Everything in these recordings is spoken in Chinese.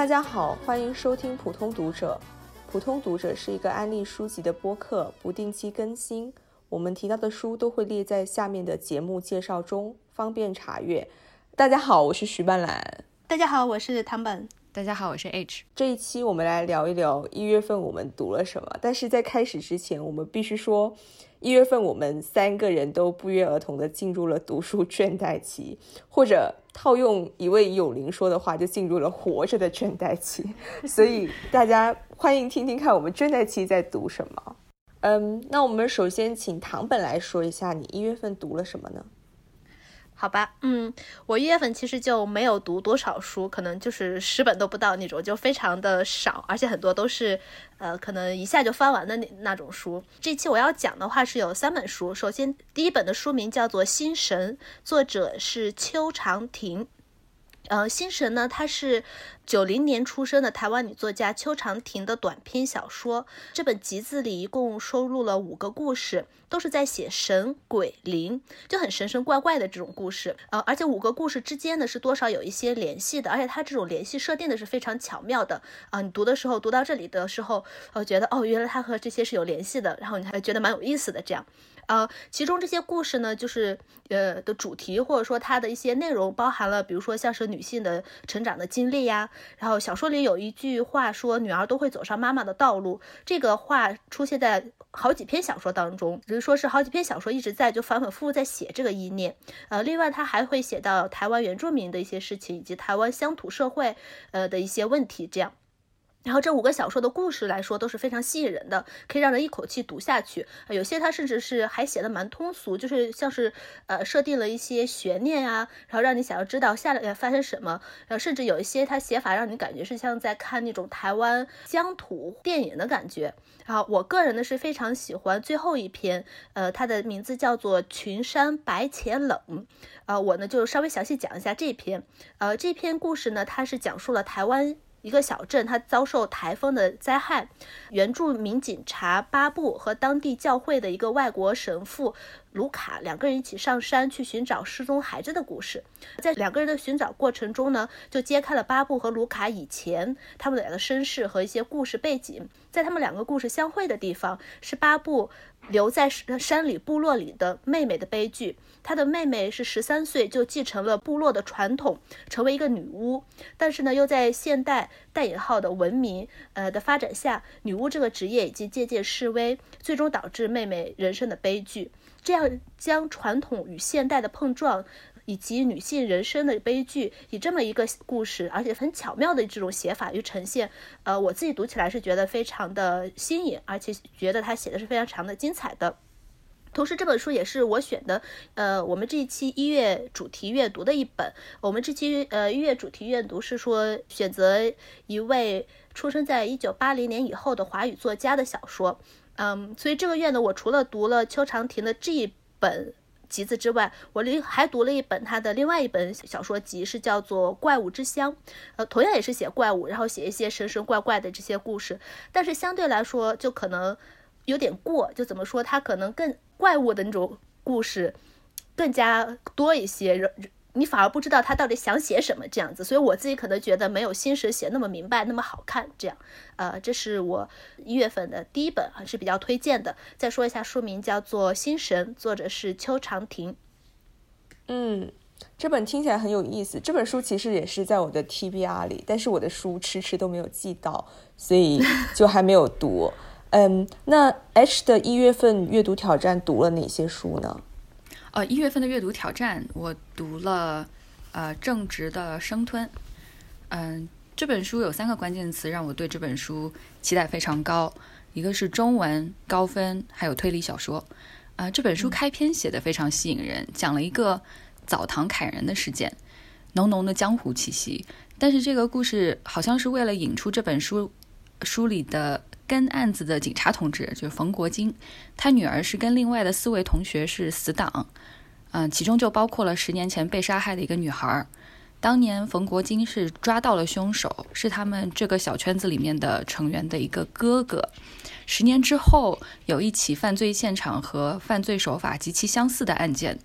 大家好，欢迎收听普通读者。普通读者是一个安利书籍的播客，不定期更新。我们提到的书都会列在下面的节目介绍中，方便查阅。大家好，我是徐半兰。大家好，我是唐本。大家好，我是 H。这一期我们来聊一聊一月份我们读了什么。但是在开始之前，我们必须说，一月份我们三个人都不约而同的进入了读书倦怠期，或者套用一位友邻说的话，就进入了活着的倦怠期。所以大家欢迎听听看我们倦怠期在读什么。嗯，那我们首先请唐本来说一下，你一月份读了什么呢？好吧，嗯，我一月份其实就没有读多少书，可能就是十本都不到那种，就非常的少，而且很多都是，呃，可能一下就翻完的那那种书。这期我要讲的话是有三本书，首先第一本的书名叫做《心神》，作者是邱长亭。呃，心神呢，它是九零年出生的台湾女作家邱长廷的短篇小说。这本集子里一共收录了五个故事，都是在写神鬼灵，就很神神怪怪的这种故事。呃，而且五个故事之间呢是多少有一些联系的，而且它这种联系设定的是非常巧妙的。啊，你读的时候读到这里的时候，呃，觉得哦，原来它和这些是有联系的，然后你还觉得蛮有意思的这样。呃，其中这些故事呢，就是呃的主题或者说它的一些内容包含了，比如说像是女性的成长的经历呀。然后小说里有一句话说，女儿都会走上妈妈的道路。这个话出现在好几篇小说当中，比如说是好几篇小说一直在就反反复复在写这个意念。呃，另外他还会写到台湾原住民的一些事情，以及台湾乡土社会呃的一些问题，这样。然后这五个小说的故事来说都是非常吸引人的，可以让人一口气读下去。有些它甚至是还写的蛮通俗，就是像是呃设定了一些悬念啊，然后让你想要知道下来发生什么。呃，甚至有一些它写法让你感觉是像在看那种台湾乡土电影的感觉。然后我个人呢是非常喜欢最后一篇，呃，它的名字叫做《群山白浅冷》。呃，我呢就稍微详细讲一下这篇。呃，这篇故事呢，它是讲述了台湾。一个小镇，它遭受台风的灾害，原住民警察巴布和当地教会的一个外国神父卢卡两个人一起上山去寻找失踪孩子的故事。在两个人的寻找过程中呢，就揭开了巴布和卢卡以前他们两个身世和一些故事背景。在他们两个故事相会的地方，是巴布留在山里部落里的妹妹的悲剧。她的妹妹是十三岁就继承了部落的传统，成为一个女巫。但是呢，又在现代带引号的文明呃的发展下，女巫这个职业已经渐渐式微，最终导致妹妹人生的悲剧。这样将传统与现代的碰撞。以及女性人生的悲剧，以这么一个故事，而且很巧妙的这种写法与呈现，呃，我自己读起来是觉得非常的新颖，而且觉得他写的是非常长的精彩的。同时，这本书也是我选的，呃，我们这一期一月主题阅读的一本。我们这期呃一月主题阅读是说选择一位出生在一九八零年以后的华语作家的小说，嗯，所以这个月呢，我除了读了邱长廷的这一本。集子之外，我另还读了一本他的另外一本小说集，是叫做《怪物之乡》，呃，同样也是写怪物，然后写一些神神怪怪的这些故事，但是相对来说就可能有点过，就怎么说，他可能更怪物的那种故事更加多一些。你反而不知道他到底想写什么这样子，所以我自己可能觉得没有新时写那么明白，那么好看。这样，呃，这是我一月份的第一本，还是比较推荐的。再说一下书名，叫做《心神》，作者是邱长廷。嗯，这本听起来很有意思。这本书其实也是在我的 TBR 里，但是我的书迟迟都没有寄到，所以 就还没有读。嗯，那 H 的一月份阅读挑战读了哪些书呢？呃，一月份的阅读挑战，我读了呃正直的生吞。嗯，这本书有三个关键词让我对这本书期待非常高，一个是中文高分，还有推理小说。啊，这本书开篇写的非常吸引人，讲了一个澡堂砍人的事件，浓浓的江湖气息。但是这个故事好像是为了引出这本书书里的。跟案子的警察同志就是冯国金，他女儿是跟另外的四位同学是死党，嗯，其中就包括了十年前被杀害的一个女孩。当年冯国金是抓到了凶手，是他们这个小圈子里面的成员的一个哥哥。十年之后，有一起犯罪现场和犯罪手法极其相似的案件，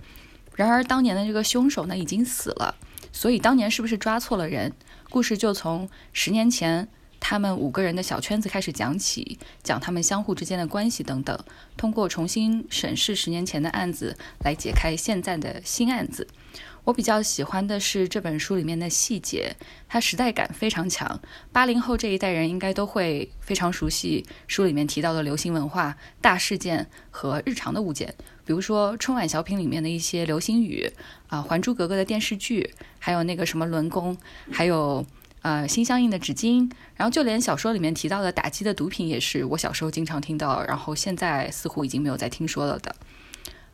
然而当年的这个凶手呢已经死了，所以当年是不是抓错了人？故事就从十年前他们五个人的小圈子开始讲起，讲他们相互之间的关系等等，通过重新审视十年前的案子来解开现在的新案子。我比较喜欢的是这本书里面的细节，它时代感非常强。八零后这一代人应该都会非常熟悉书里面提到的流行文化、大事件和日常的物件，比如说春晚小品里面的一些流行语啊，《还珠格格》的电视剧，还有那个什么轮功，还有呃心相印的纸巾，然后就连小说里面提到的打击的毒品也是我小时候经常听到，然后现在似乎已经没有再听说了的。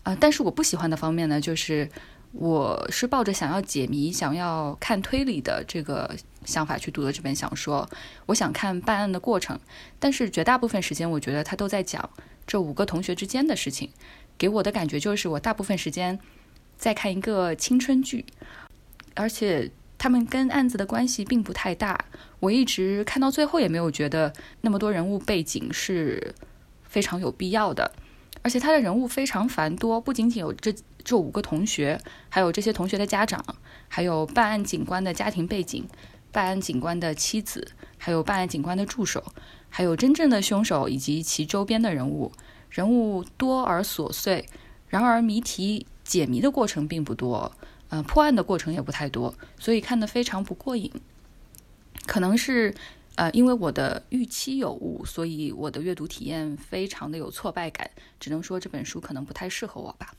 呃，但是我不喜欢的方面呢，就是。我是抱着想要解谜、想要看推理的这个想法去读的这本小说。我想看办案的过程，但是绝大部分时间，我觉得他都在讲这五个同学之间的事情，给我的感觉就是我大部分时间在看一个青春剧，而且他们跟案子的关系并不太大。我一直看到最后也没有觉得那么多人物背景是非常有必要的，而且他的人物非常繁多，不仅仅有这。这五个同学，还有这些同学的家长，还有办案警官的家庭背景，办案警官的妻子，还有办案警官的助手，还有真正的凶手以及其周边的人物，人物多而琐碎，然而谜题解谜的过程并不多，呃，破案的过程也不太多，所以看得非常不过瘾。可能是，呃，因为我的预期有误，所以我的阅读体验非常的有挫败感，只能说这本书可能不太适合我吧。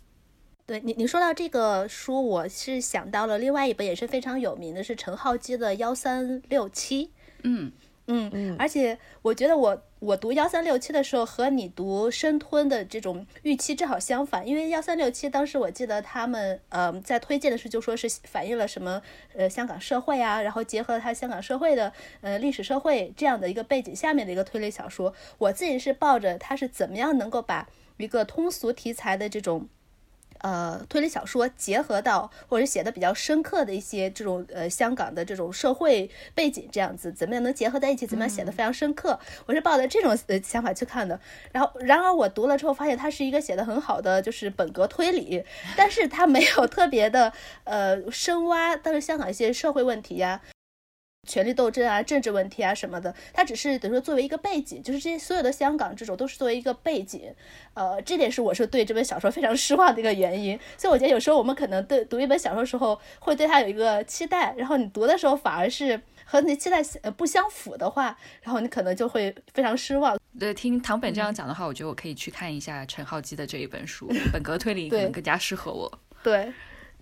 对你，你说到这个书，我是想到了另外一本也是非常有名的，是陈浩基的《幺三六七》。嗯嗯嗯，而且我觉得我我读幺三六七的时候和你读生吞的这种预期正好相反，因为幺三六七当时我记得他们呃在推荐的时候就说是反映了什么呃香港社会啊，然后结合他香港社会的呃历史社会这样的一个背景下面的一个推理小说，我自己是抱着他是怎么样能够把一个通俗题材的这种。呃，推理小说结合到或者写的比较深刻的一些这种呃香港的这种社会背景，这样子怎么样能结合在一起？怎么样写的非常深刻？我是抱着这种呃想法去看的。然后，然而我读了之后发现，它是一个写的很好的就是本格推理，但是它没有特别的呃深挖，但是香港一些社会问题呀。权力斗争啊，政治问题啊什么的，它只是等于说作为一个背景，就是这些所有的香港这种都是作为一个背景，呃，这点是我是对这本小说非常失望的一个原因。所以我觉得有时候我们可能对读一本小说时候会对它有一个期待，然后你读的时候反而是和你期待呃不相符的话，然后你可能就会非常失望。对，听唐本这样讲的话，我觉得我可以去看一下陈浩基的这一本书，本格推理可能更加适合我。对，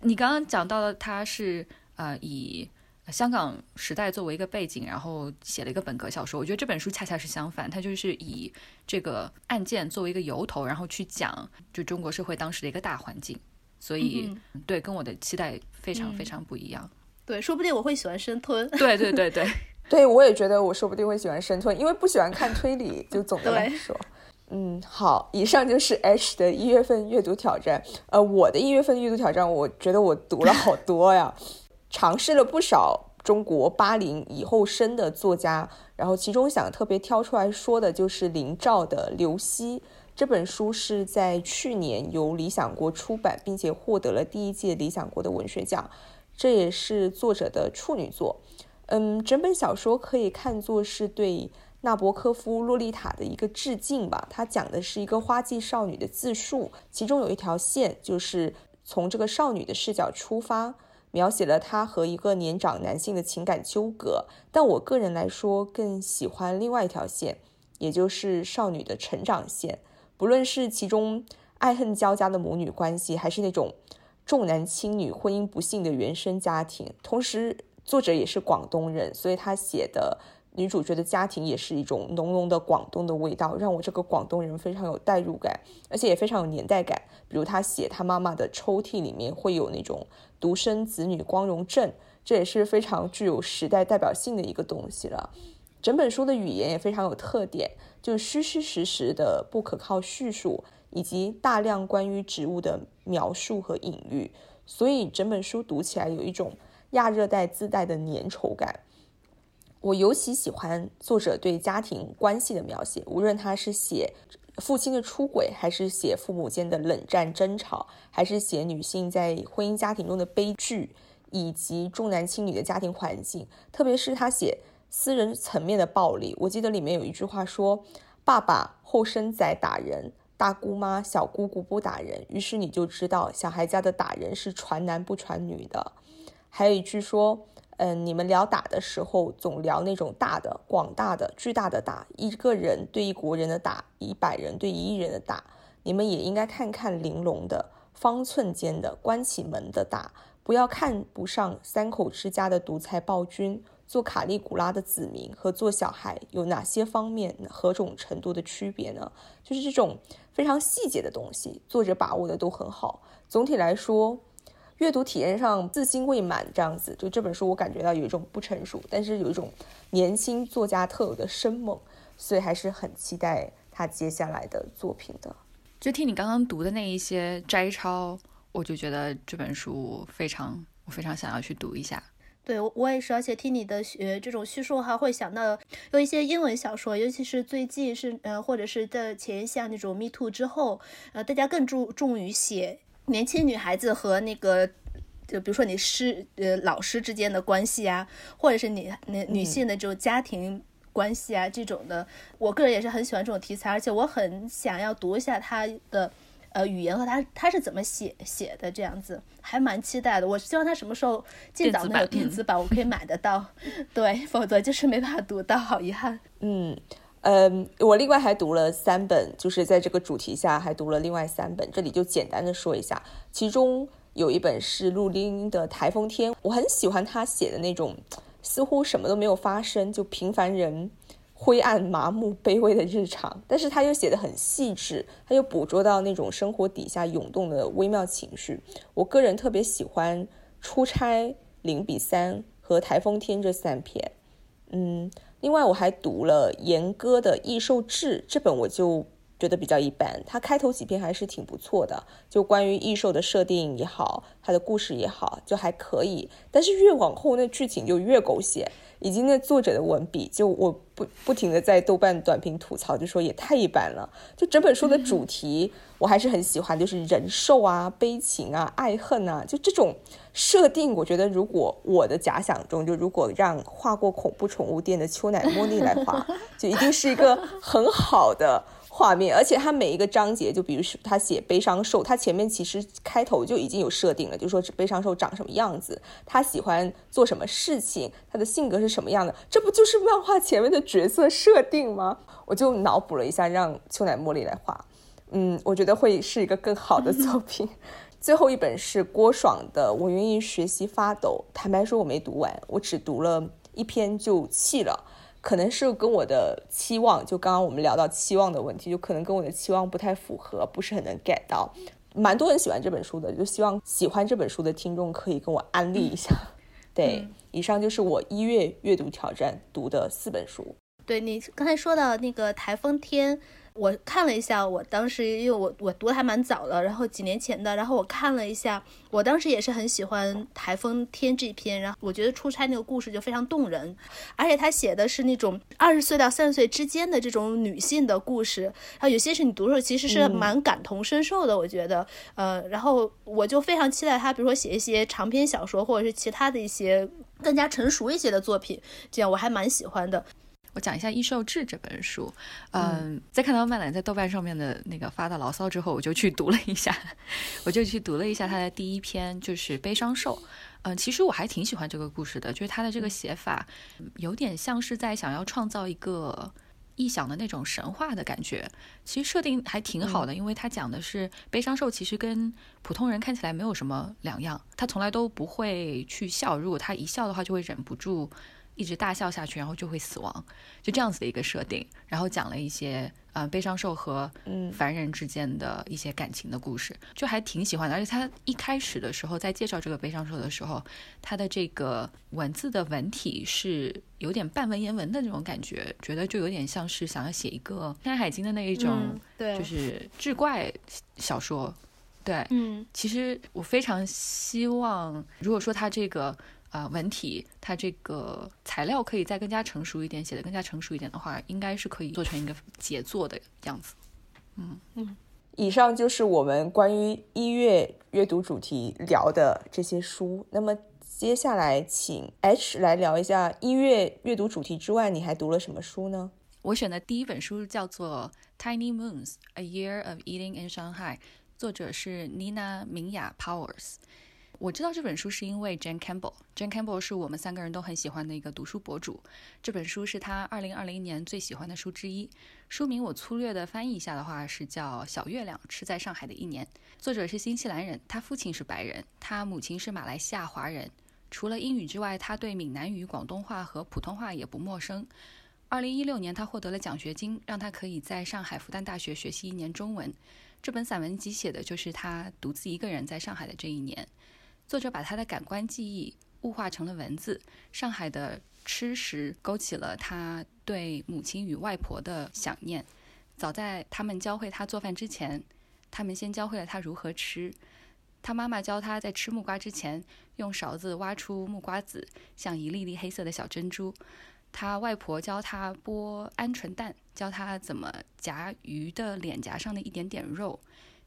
你刚刚讲到的，他是呃以。香港时代作为一个背景，然后写了一个本格小说。我觉得这本书恰恰是相反，它就是以这个案件作为一个由头，然后去讲就中国社会当时的一个大环境。所以，对，跟我的期待非常非常不一样。对，说不定我会喜欢生吞。对对对对，对 我也觉得我说不定会喜欢生吞，因为不喜欢看推理。就总的来说，嗯，好，以上就是 H 的一月份阅读挑战。呃，我的一月份阅读挑战，我觉得我读了好多呀。尝试了不少中国八零以后生的作家，然后其中想特别挑出来说的就是林兆的《刘希》这本书是在去年由理想国出版，并且获得了第一届理想国的文学奖，这也是作者的处女作。嗯，整本小说可以看作是对纳博科夫《洛丽塔》的一个致敬吧。它讲的是一个花季少女的自述，其中有一条线就是从这个少女的视角出发。描写了他和一个年长男性的情感纠葛，但我个人来说更喜欢另外一条线，也就是少女的成长线。不论是其中爱恨交加的母女关系，还是那种重男轻女、婚姻不幸的原生家庭，同时作者也是广东人，所以他写的。女主角的家庭也是一种浓浓的广东的味道，让我这个广东人非常有代入感，而且也非常有年代感。比如他写他妈妈的抽屉里面会有那种独生子女光荣证，这也是非常具有时代代表性的一个东西了。整本书的语言也非常有特点，就虚虚实实的不可靠叙述，以及大量关于植物的描述和隐喻，所以整本书读起来有一种亚热带自带的粘稠感。我尤其喜欢作者对家庭关系的描写，无论他是写父亲的出轨，还是写父母间的冷战争吵，还是写女性在婚姻家庭中的悲剧，以及重男轻女的家庭环境，特别是他写私人层面的暴力。我记得里面有一句话说：“爸爸后生仔打人，大姑妈、小姑姑不打人。”于是你就知道小孩家的打人是传男不传女的。还有一句说。嗯，你们聊打的时候，总聊那种大的、广大的、巨大的打，一个人对一国人的打，一百人对一亿人的打。你们也应该看看玲珑的、方寸间的、关起门的打，不要看不上三口之家的独裁暴君。做卡利古拉的子民和做小孩有哪些方面、何种程度的区别呢？就是这种非常细节的东西，作者把握的都很好。总体来说。阅读体验上自信未满，这样子，就这本书我感觉到有一种不成熟，但是有一种年轻作家特有的生猛，所以还是很期待他接下来的作品的。就听你刚刚读的那一些摘抄，我就觉得这本书非常，我非常想要去读一下。对，我也是，而且听你的呃这种叙述哈，会想到有一些英文小说，尤其是最近是呃，或者是在前像那种 Me Too 之后，呃，大家更注重于写。年轻女孩子和那个，就比如说你师呃老师之间的关系啊，或者是你那女性的这种家庭关系啊，这种的，我个人也是很喜欢这种题材，而且我很想要读一下他的呃语言和他他是怎么写写的这样子，还蛮期待的。我希望他什么时候尽早能有电子版，我可以买得到，对，否则就是没办法读到，好遗憾。嗯。嗯，我另外还读了三本，就是在这个主题下还读了另外三本，这里就简单的说一下。其中有一本是陆林的《台风天》，我很喜欢他写的那种似乎什么都没有发生，就平凡人灰暗、麻木、卑微的日常，但是他又写的很细致，他又捕捉到那种生活底下涌动的微妙情绪。我个人特别喜欢《出差》、《零比三》和《台风天》这三篇，嗯。另外，我还读了严歌的《异兽志》这本，我就觉得比较一般。它开头几篇还是挺不错的，就关于异兽的设定也好，它的故事也好，就还可以。但是越往后，那剧情就越狗血。以及那作者的文笔，就我不不停的在豆瓣短评吐槽，就说也太一般了。就整本书的主题，我还是很喜欢，就是人兽啊、悲情啊、爱恨啊，就这种设定，我觉得如果我的假想中，就如果让画过恐怖宠物店的秋乃茉莉来画，就一定是一个很好的。画面，而且他每一个章节，就比如说他写悲伤兽，他前面其实开头就已经有设定了，就说悲伤兽长什么样子，他喜欢做什么事情，他的性格是什么样的，这不就是漫画前面的角色设定吗？我就脑补了一下，让秋乃茉莉来画，嗯，我觉得会是一个更好的作品。最后一本是郭爽的《我愿意学习发抖》，坦白说我没读完，我只读了一篇就弃了。可能是跟我的期望，就刚刚我们聊到期望的问题，就可能跟我的期望不太符合，不是很能 get 到。蛮多人喜欢这本书的，就希望喜欢这本书的听众可以跟我安利一下。对，以上就是我一月阅读挑战读的四本书。对你刚才说到那个台风天。我看了一下，我当时因为我我读的还蛮早的，然后几年前的，然后我看了一下，我当时也是很喜欢《台风天》这篇，然后我觉得出差那个故事就非常动人，而且他写的是那种二十岁到三十岁之间的这种女性的故事，然后有些是你读的时候其实是蛮感同身受的，我觉得，呃，然后我就非常期待他，比如说写一些长篇小说或者是其他的一些更加成熟一些的作品，这样我还蛮喜欢的。我讲一下《异兽志》这本书，嗯，在看到曼兰在豆瓣上面的那个发的牢骚之后，我就去读了一下，我就去读了一下他的第一篇，就是《悲伤兽》。嗯，其实我还挺喜欢这个故事的，就是他的这个写法有点像是在想要创造一个臆想的那种神话的感觉。其实设定还挺好的，因为他讲的是悲伤兽，其实跟普通人看起来没有什么两样，他从来都不会去笑，如果他一笑的话，就会忍不住。一直大笑下去，然后就会死亡，就这样子的一个设定。然后讲了一些呃悲伤兽和凡人之间的一些感情的故事，就还挺喜欢的。而且他一开始的时候在介绍这个悲伤兽的时候，他的这个文字的文体是有点半文言文的那种感觉，觉得就有点像是想要写一个《山海经》的那一种，对，就是志怪小说。对，嗯，其实我非常希望，如果说他这个。啊，文体它这个材料可以再更加成熟一点，写的更加成熟一点的话，应该是可以做成一个杰作的样子。嗯嗯，以上就是我们关于一月阅读主题聊的这些书。那么接下来请 H 来聊一下一月阅读主题之外，你还读了什么书呢？我选的第一本书叫做《Tiny Moons: A Year of Eating in Shanghai》，作者是 Nina 明雅 Powers。我知道这本书是因为 Jane Campbell。Jane Campbell 是我们三个人都很喜欢的一个读书博主。这本书是他2020年最喜欢的书之一。书名我粗略的翻译一下的话是叫《小月亮吃在上海的一年》。作者是新西兰人，他父亲是白人，他母亲是马来西亚华人。除了英语之外，他对闽南语、广东话和普通话也不陌生。2016年，他获得了奖学金，让他可以在上海复旦大学学习一年中文。这本散文集写的就是他独自一个人在上海的这一年。作者把他的感官记忆物化成了文字。上海的吃食勾起了他对母亲与外婆的想念。早在他们教会他做饭之前，他们先教会了他如何吃。他妈妈教他在吃木瓜之前，用勺子挖出木瓜籽，像一粒粒黑色的小珍珠。他外婆教他剥鹌鹑蛋，教他怎么夹鱼的脸颊上的一点点肉。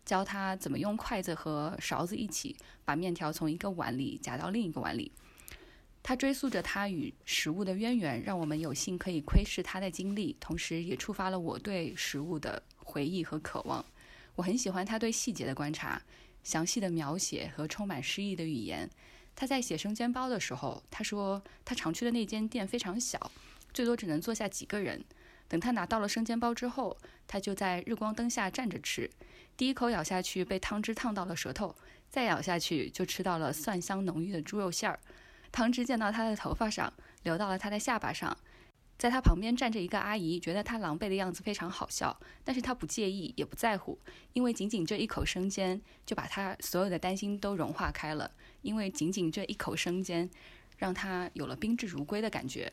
教他怎么用筷子和勺子一起把面条从一个碗里夹到另一个碗里。他追溯着他与食物的渊源，让我们有幸可以窥视他的经历，同时也触发了我对食物的回忆和渴望。我很喜欢他对细节的观察、详细的描写和充满诗意的语言。他在写生煎包的时候，他说他常去的那间店非常小，最多只能坐下几个人。等他拿到了生煎包之后，他就在日光灯下站着吃。第一口咬下去，被汤汁烫到了舌头；再咬下去，就吃到了蒜香浓郁的猪肉馅儿。汤汁溅到他的头发上，流到了他的下巴上。在他旁边站着一个阿姨，觉得他狼狈的样子非常好笑，但是他不介意，也不在乎，因为仅仅这一口生煎，就把他所有的担心都融化开了。因为仅仅这一口生煎，让他有了宾至如归的感觉。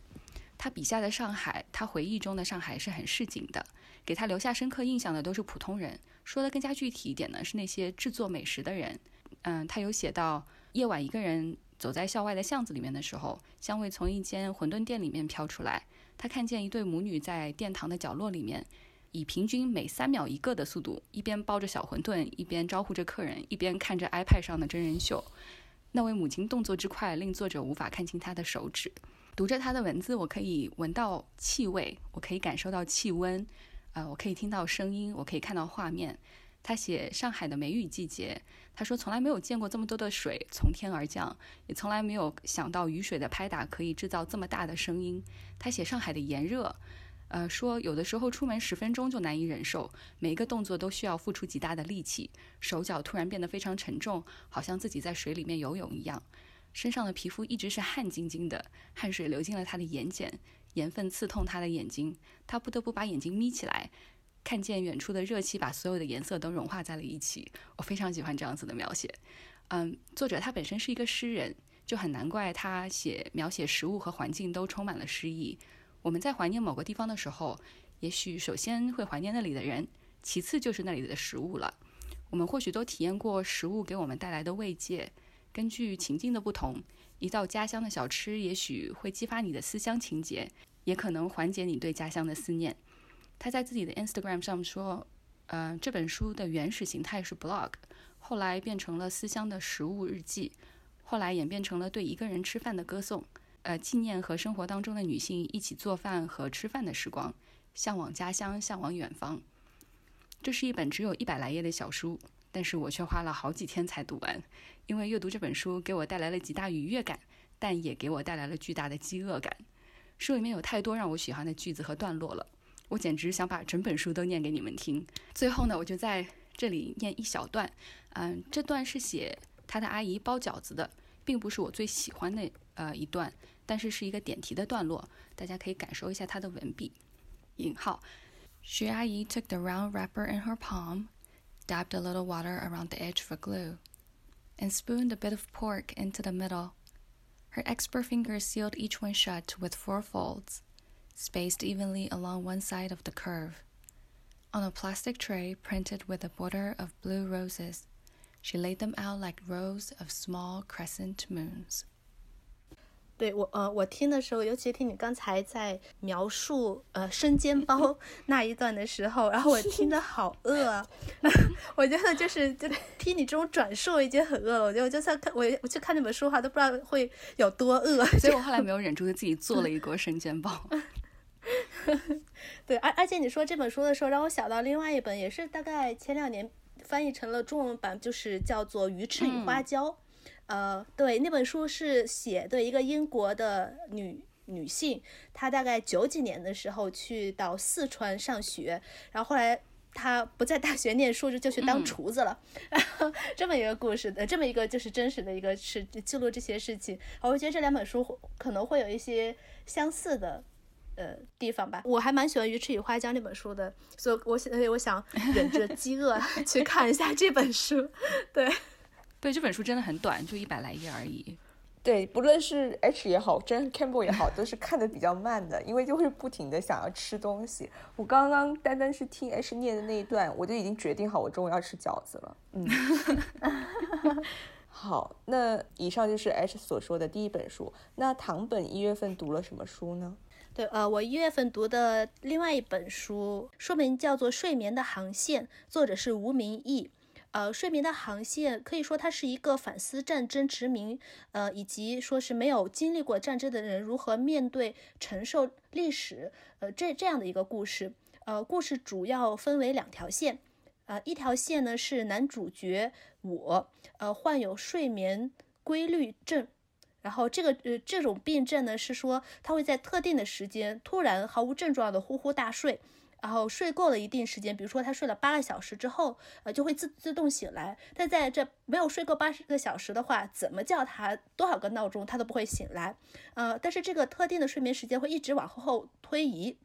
他笔下的上海，他回忆中的上海是很市井的，给他留下深刻印象的都是普通人。说的更加具体一点呢，是那些制作美食的人。嗯，他有写到，夜晚一个人走在校外的巷子里面的时候，香味从一间馄饨店里面飘出来。他看见一对母女在殿堂的角落里面，以平均每三秒一个的速度，一边包着小馄饨，一边招呼着客人，一边看着 iPad 上的真人秀。那位母亲动作之快，令作者无法看清她的手指。读着他的文字，我可以闻到气味，我可以感受到气温，呃，我可以听到声音，我可以看到画面。他写上海的梅雨季节，他说从来没有见过这么多的水从天而降，也从来没有想到雨水的拍打可以制造这么大的声音。他写上海的炎热，呃，说有的时候出门十分钟就难以忍受，每一个动作都需要付出极大的力气，手脚突然变得非常沉重，好像自己在水里面游泳一样。身上的皮肤一直是汗津津的，汗水流进了他的眼睑，盐分刺痛他的眼睛，他不得不把眼睛眯起来，看见远处的热气把所有的颜色都融化在了一起。我非常喜欢这样子的描写。嗯，作者他本身是一个诗人，就很难怪他写描写食物和环境都充满了诗意。我们在怀念某个地方的时候，也许首先会怀念那里的人，其次就是那里的食物了。我们或许都体验过食物给我们带来的慰藉。根据情境的不同，一道家乡的小吃也许会激发你的思乡情节，也可能缓解你对家乡的思念。他在自己的 Instagram 上说：“呃，这本书的原始形态是 blog，后来变成了思乡的食物日记，后来演变成了对一个人吃饭的歌颂，呃，纪念和生活当中的女性一起做饭和吃饭的时光，向往家乡，向往远方。这是一本只有一百来页的小书。”但是我却花了好几天才读完，因为阅读这本书给我带来了极大愉悦感，但也给我带来了巨大的饥饿感。书里面有太多让我喜欢的句子和段落了，我简直想把整本书都念给你们听。最后呢，我就在这里念一小段，嗯，这段是写他的阿姨包饺子的，并不是我最喜欢的呃一段，但是是一个点题的段落，大家可以感受一下他的文笔。引号，徐阿姨 took the round wrapper in her palm。Dabbed a little water around the edge for glue, and spooned a bit of pork into the middle. Her expert fingers sealed each one shut with four folds, spaced evenly along one side of the curve. On a plastic tray printed with a border of blue roses, she laid them out like rows of small crescent moons. 对我，呃，我听的时候，尤其听你刚才在描述呃生煎包 那一段的时候，然后我听的好饿啊！我觉得就是就 听你这种转述，我已经很饿了。我觉得我就算看我我去看那本书的话，都不知道会有多饿。所以我后来没有忍住，就自己做了一锅生煎包。对，而而且你说这本书的时候，让我想到另外一本，也是大概前两年翻译成了中文版，就是叫做《鱼翅与花椒》。呃，对，那本书是写的一个英国的女女性，她大概九几年的时候去到四川上学，然后后来她不在大学念书，就就去当厨子了，这么一个故事的，这么一个就是真实的一个是记录这些事情。我觉得这两本书可能会有一些相似的呃地方吧。我还蛮喜欢《鱼翅与花椒》那本书的，所以我所以我想忍着 饥饿 去看一下这本书，对。对这本书真的很短，就一百来页而已。对，不论是 H 也好，真 Campbell 也好，都是看的比较慢的，因为就会不停的想要吃东西。我刚刚单单是听 H 念的那一段，我就已经决定好我中午要吃饺子了。嗯，好，那以上就是 H 所说的第一本书。那唐本一月份读了什么书呢？对，呃，我一月份读的另外一本书，书名叫做《睡眠的航线》，作者是吴明义。呃，睡眠的航线可以说它是一个反思战争、殖民，呃，以及说是没有经历过战争的人如何面对、承受历史，呃，这这样的一个故事。呃，故事主要分为两条线，呃，一条线呢是男主角我，呃，患有睡眠规律症，然后这个呃这种病症呢是说他会在特定的时间突然毫无症状的呼呼大睡。然后睡够了一定时间，比如说他睡了八个小时之后，呃，就会自自动醒来。但在这没有睡够八十个小时的话，怎么叫他多少个闹钟，他都不会醒来。呃，但是这个特定的睡眠时间会一直往后推移。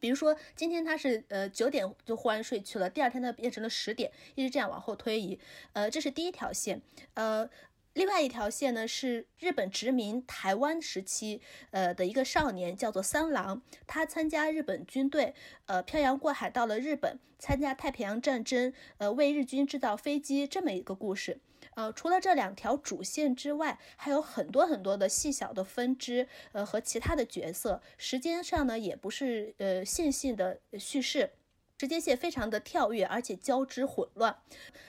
比如说今天他是呃九点就忽然睡去了，第二天他变成了十点，一直这样往后推移。呃，这是第一条线。呃。另外一条线呢，是日本殖民台湾时期，呃的一个少年，叫做三郎，他参加日本军队，呃漂洋过海到了日本，参加太平洋战争，呃为日军制造飞机这么一个故事。呃，除了这两条主线之外，还有很多很多的细小的分支，呃和其他的角色，时间上呢也不是呃线性的叙事。时间线非常的跳跃，而且交织混乱，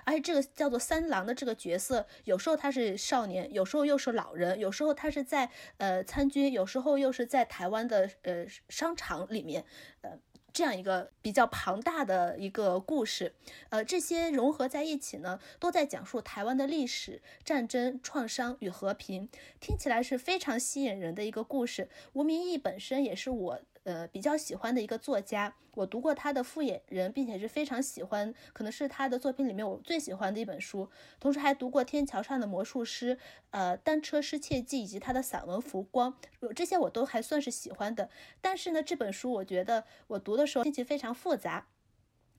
而且这个叫做三郎的这个角色，有时候他是少年，有时候又是老人，有时候他是在呃参军，有时候又是在台湾的呃商场里面，呃这样一个比较庞大的一个故事，呃这些融合在一起呢，都在讲述台湾的历史、战争、创伤与和平，听起来是非常吸引人的一个故事。吴明义本身也是我。呃，比较喜欢的一个作家，我读过他的《复眼人》，并且是非常喜欢，可能是他的作品里面我最喜欢的一本书。同时还读过《天桥上的魔术师》、呃，《单车失窃记》以及他的散文《浮光》，这些我都还算是喜欢的。但是呢，这本书我觉得我读的时候心情非常复杂。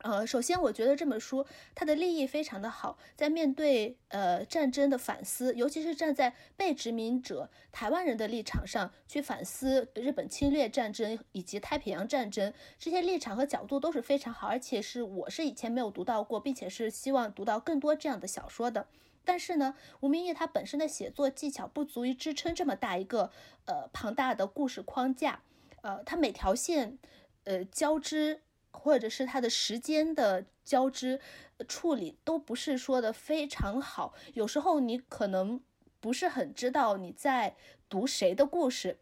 呃，首先我觉得这本书它的立意非常的好，在面对呃战争的反思，尤其是站在被殖民者台湾人的立场上去反思日本侵略战争以及太平洋战争，这些立场和角度都是非常好，而且是我是以前没有读到过，并且是希望读到更多这样的小说的。但是呢，吴明义他本身的写作技巧不足以支撑这么大一个呃庞大的故事框架，呃，他每条线呃交织。或者是它的时间的交织处理都不是说的非常好，有时候你可能不是很知道你在读谁的故事。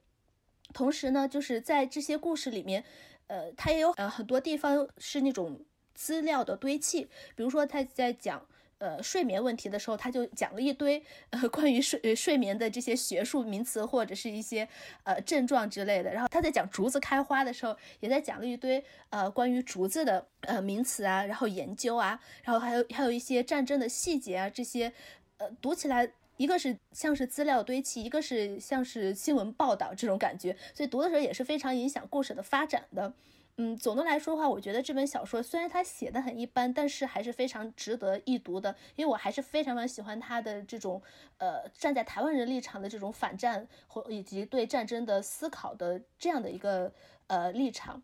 同时呢，就是在这些故事里面，呃，它也有呃很多地方是那种资料的堆砌，比如说他在讲。呃，睡眠问题的时候，他就讲了一堆呃关于睡睡眠的这些学术名词或者是一些呃症状之类的。然后他在讲竹子开花的时候，也在讲了一堆呃关于竹子的呃名词啊，然后研究啊，然后还有还有一些战争的细节啊，这些呃读起来一个是像是资料堆砌，一个是像是新闻报道这种感觉，所以读的时候也是非常影响故事的发展的。嗯，总的来说的话，我觉得这本小说虽然它写的很一般，但是还是非常值得一读的。因为我还是非常非常喜欢他的这种，呃，站在台湾人立场的这种反战或以及对战争的思考的这样的一个呃立场。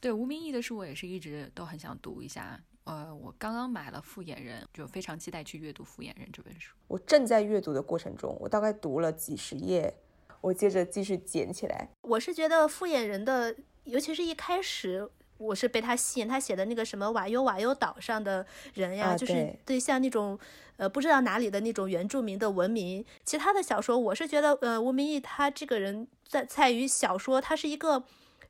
对吴明义的书，我也是一直都很想读一下。呃，我刚刚买了《复眼人》，就非常期待去阅读《复眼人》这本书。我正在阅读的过程中，我大概读了几十页。我接着继续捡起来。我是觉得复眼人的，尤其是一开始。我是被他吸引，他写的那个什么瓦尤瓦尤岛上的人呀，就是对像那种呃不知道哪里的那种原住民的文明。其他的小说，我是觉得呃吴明义他这个人在在于小说，他是一个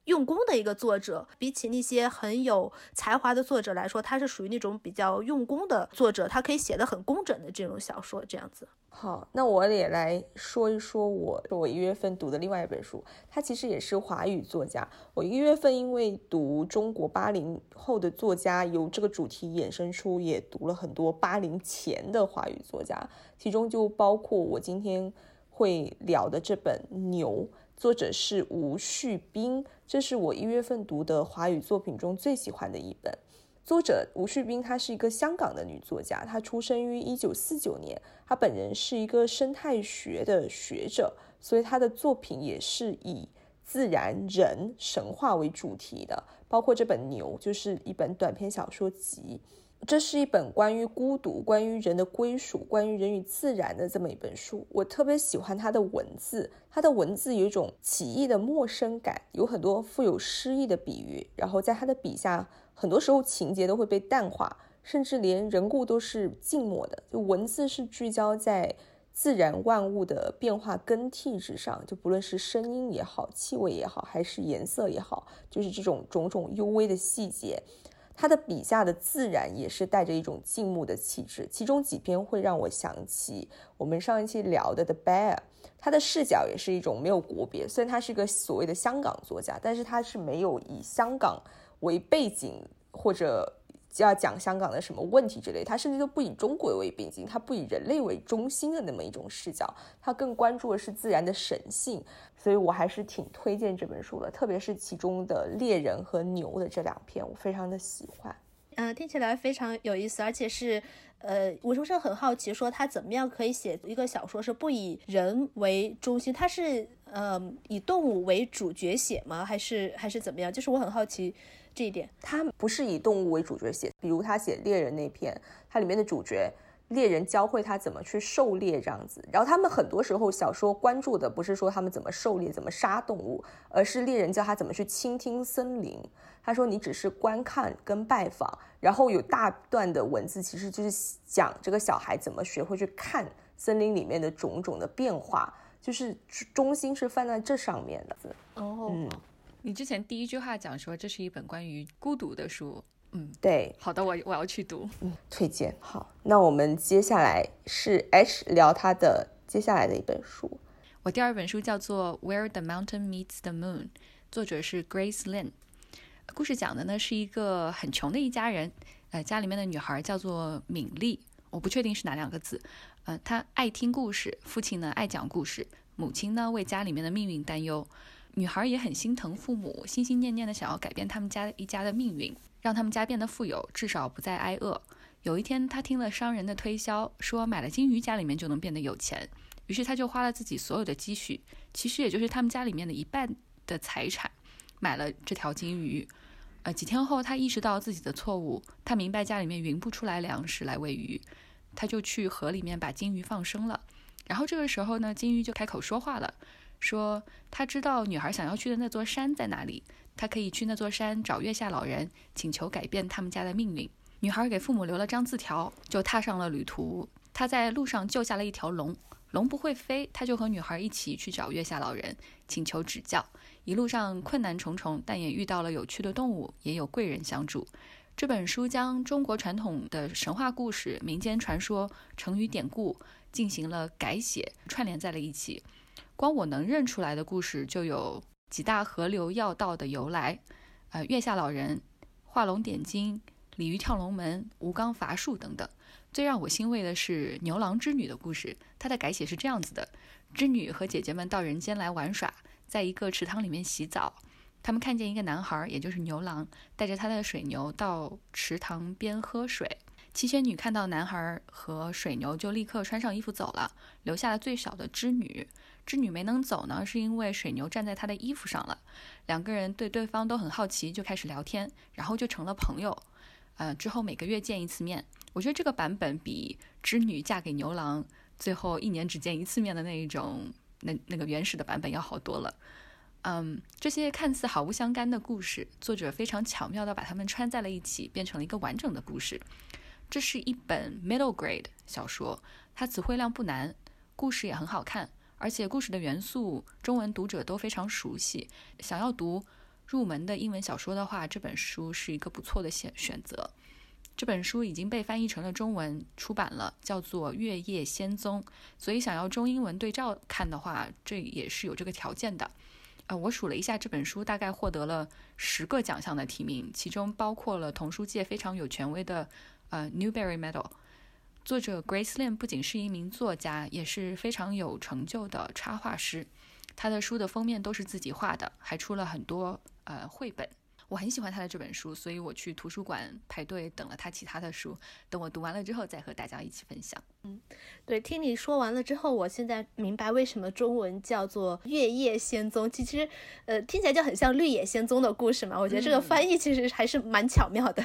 用功的一个作者，比起那些很有才华的作者来说，他是属于那种比较用功的作者，他可以写的很工整的这种小说，这样子。好，那我也来说一说我我一月份读的另外一本书，它其实也是华语作家。我一月份因为读中国八零后的作家，由这个主题衍生出，也读了很多八零前的华语作家，其中就包括我今天会聊的这本《牛》，作者是吴旭斌，这是我一月份读的华语作品中最喜欢的一本。作者吴旭斌，她是一个香港的女作家，她出生于一九四九年，她本人是一个生态学的学者，所以她的作品也是以自然、人、神话为主题的，包括这本《牛》就是一本短篇小说集。这是一本关于孤独、关于人的归属、关于人与自然的这么一本书。我特别喜欢它的文字，它的文字有一种奇异的陌生感，有很多富有诗意的比喻。然后在他的笔下，很多时候情节都会被淡化，甚至连人物都是静默的。就文字是聚焦在自然万物的变化更替之上，就不论是声音也好、气味也好，还是颜色也好，就是这种种种幽微的细节。他的笔下的自然也是带着一种静穆的气质，其中几篇会让我想起我们上一期聊的《The Bear》，他的视角也是一种没有国别。虽然他是个所谓的香港作家，但是他是没有以香港为背景或者。就要讲香港的什么问题之类，他甚至都不以中国为背景，他不以人类为中心的那么一种视角，他更关注的是自然的神性，所以我还是挺推荐这本书的，特别是其中的猎人和牛的这两篇，我非常的喜欢。嗯，听起来非常有意思，而且是，呃，我是不是很好奇，说他怎么样可以写一个小说是不以人为中心，他是呃以动物为主角写吗？还是还是怎么样？就是我很好奇。这一点，他不是以动物为主角写，比如他写猎人那篇，它里面的主角猎人教会他怎么去狩猎这样子。然后他们很多时候小说关注的不是说他们怎么狩猎、怎么杀动物，而是猎人教他怎么去倾听森林。他说你只是观看跟拜访，然后有大段的文字其实就是讲这个小孩怎么学会去看森林里面的种种的变化，就是中心是放在这上面的。哦，嗯。你之前第一句话讲说这是一本关于孤独的书，嗯，对，好的，我我要去读，嗯，推荐。好，那我们接下来是 H 聊他的接下来的一本书。我第二本书叫做《Where the Mountain Meets the Moon》，作者是 Grace Lin。故事讲的呢是一个很穷的一家人，呃，家里面的女孩叫做敏丽，我不确定是哪两个字，呃，她爱听故事，父亲呢爱讲故事，母亲呢为家里面的命运担忧。女孩也很心疼父母，心心念念的想要改变他们家一家的命运，让他们家变得富有，至少不再挨饿。有一天，她听了商人的推销，说买了金鱼，家里面就能变得有钱。于是，她就花了自己所有的积蓄，其实也就是他们家里面的一半的财产，买了这条金鱼。呃，几天后，她意识到自己的错误，她明白家里面匀不出来粮食来喂鱼，她就去河里面把金鱼放生了。然后这个时候呢，金鱼就开口说话了。说他知道女孩想要去的那座山在哪里，他可以去那座山找月下老人，请求改变他们家的命运。女孩给父母留了张字条，就踏上了旅途。他在路上救下了一条龙，龙不会飞，他就和女孩一起去找月下老人，请求指教。一路上困难重重，但也遇到了有趣的动物，也有贵人相助。这本书将中国传统的神话故事、民间传说、成语典故进行了改写，串联在了一起。光我能认出来的故事就有几大河流要道的由来，呃，月下老人、画龙点睛、鲤鱼跳龙门、吴刚伐树等等。最让我欣慰的是牛郎织女的故事，它的改写是这样子的：织女和姐姐们到人间来玩耍，在一个池塘里面洗澡，他们看见一个男孩，也就是牛郎，带着他的水牛到池塘边喝水。七仙女看到男孩和水牛，就立刻穿上衣服走了，留下了最小的织女。织女没能走呢，是因为水牛站在她的衣服上了。两个人对对方都很好奇，就开始聊天，然后就成了朋友。呃，之后每个月见一次面。我觉得这个版本比织女嫁给牛郎，最后一年只见一次面的那一种那那个原始的版本要好多了。嗯，这些看似毫无相干的故事，作者非常巧妙地把它们穿在了一起，变成了一个完整的故事。这是一本 middle grade 小说，它词汇量不难，故事也很好看，而且故事的元素中文读者都非常熟悉。想要读入门的英文小说的话，这本书是一个不错的选选择。这本书已经被翻译成了中文，出版了，叫做《月夜仙踪》。所以想要中英文对照看的话，这也是有这个条件的。呃，我数了一下，这本书大概获得了十个奖项的提名，其中包括了童书界非常有权威的呃 Newbery Medal。作者 Grace Lin 不仅是一名作家，也是非常有成就的插画师。他的书的封面都是自己画的，还出了很多呃绘本。我很喜欢他的这本书，所以我去图书馆排队等了他其他的书。等我读完了之后，再和大家一起分享。嗯，对，听你说完了之后，我现在明白为什么中文叫做《月夜仙踪》。其实，呃，听起来就很像《绿野仙踪》的故事嘛。我觉得这个翻译其实还是蛮巧妙的。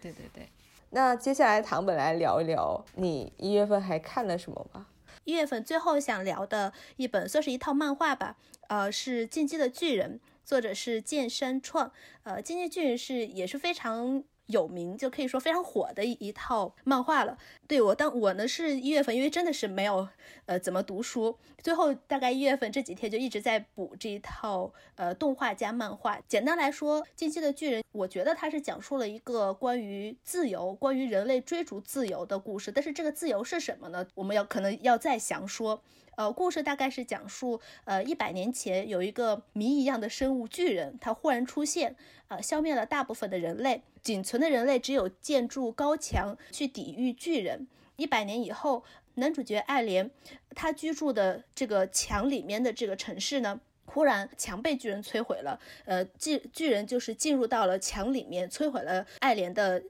对对对。那接下来唐本来聊一聊，你一月份还看了什么吧？一月份最后想聊的一本算是一套漫画吧，呃，是《进击的巨人》。作者是剑山创，呃，《进击巨人》是也是非常有名，就可以说非常火的一一套漫画了。对我当我呢是一月份，因为真的是没有呃怎么读书，最后大概一月份这几天就一直在补这一套呃动画加漫画。简单来说，《进击的巨人》，我觉得它是讲述了一个关于自由、关于人类追逐自由的故事。但是这个自由是什么呢？我们要可能要再详说。呃，故事大概是讲述，呃，一百年前有一个谜一样的生物巨人，他忽然出现，呃，消灭了大部分的人类，仅存的人类只有建筑高墙去抵御巨人。一百年以后，男主角爱莲，他居住的这个墙里面的这个城市呢，忽然墙被巨人摧毁了，呃，巨巨人就是进入到了墙里面，摧毁了爱莲的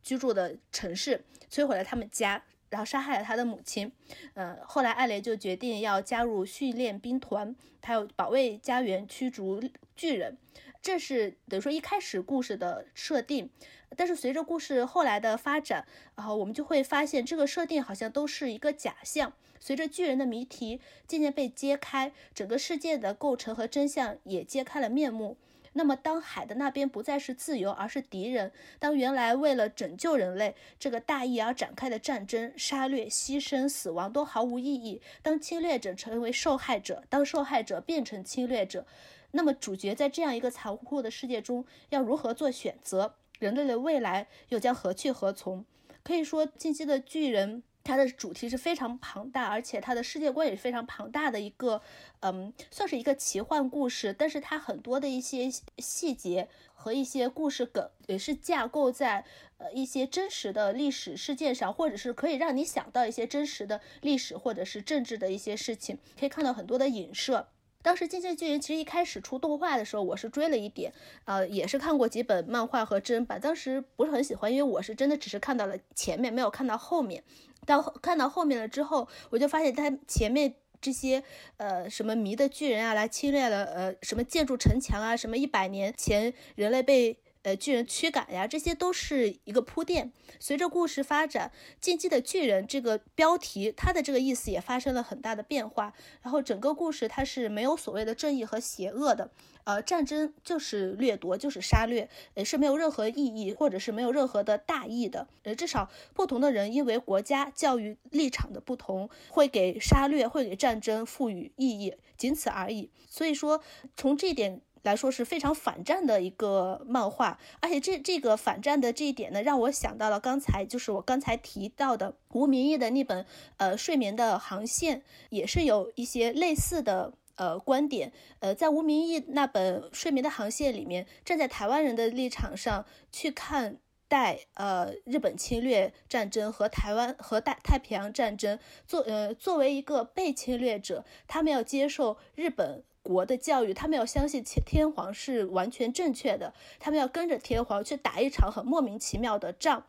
居住的城市，摧毁了他们家。然后杀害了他的母亲，呃，后来艾雷就决定要加入训练兵团，他要保卫家园，驱逐巨人。这是等于说一开始故事的设定，但是随着故事后来的发展，然后我们就会发现这个设定好像都是一个假象。随着巨人的谜题渐渐被揭开，整个世界的构成和真相也揭开了面目。那么，当海的那边不再是自由，而是敌人；当原来为了拯救人类这个大义而展开的战争、杀掠、牺牲、死亡都毫无意义；当侵略者成为受害者，当受害者变成侵略者，那么主角在这样一个残酷的世界中要如何做选择？人类的未来又将何去何从？可以说，进击的巨人。它的主题是非常庞大，而且它的世界观也是非常庞大的一个，嗯，算是一个奇幻故事。但是它很多的一些细节和一些故事梗也是架构在呃一些真实的历史事件上，或者是可以让你想到一些真实的历史或者是政治的一些事情，可以看到很多的影射。当时《进击的巨人》其实一开始出动画的时候，我是追了一点，呃，也是看过几本漫画和真人版，当时不是很喜欢，因为我是真的只是看到了前面，没有看到后面。到看到后面了之后，我就发现它前面这些呃什么迷的巨人啊，来侵略了呃什么建筑城墙啊，什么一百年前人类被。呃，巨人驱赶呀，这些都是一个铺垫。随着故事发展，《进击的巨人》这个标题，它的这个意思也发生了很大的变化。然后整个故事它是没有所谓的正义和邪恶的，呃，战争就是掠夺，就是杀掠，也是没有任何意义，或者是没有任何的大义的。呃，至少不同的人因为国家教育立场的不同，会给杀掠，会给战争赋予意义，仅此而已。所以说，从这点。来说是非常反战的一个漫画，而且这这个反战的这一点呢，让我想到了刚才就是我刚才提到的吴明义的那本呃《睡眠的航线》，也是有一些类似的呃观点。呃，在吴明义那本《睡眠的航线》里面，站在台湾人的立场上去看待呃日本侵略战争和台湾和大太平洋战争，作呃作为一个被侵略者，他们要接受日本。国的教育，他们要相信天皇是完全正确的，他们要跟着天皇去打一场很莫名其妙的仗。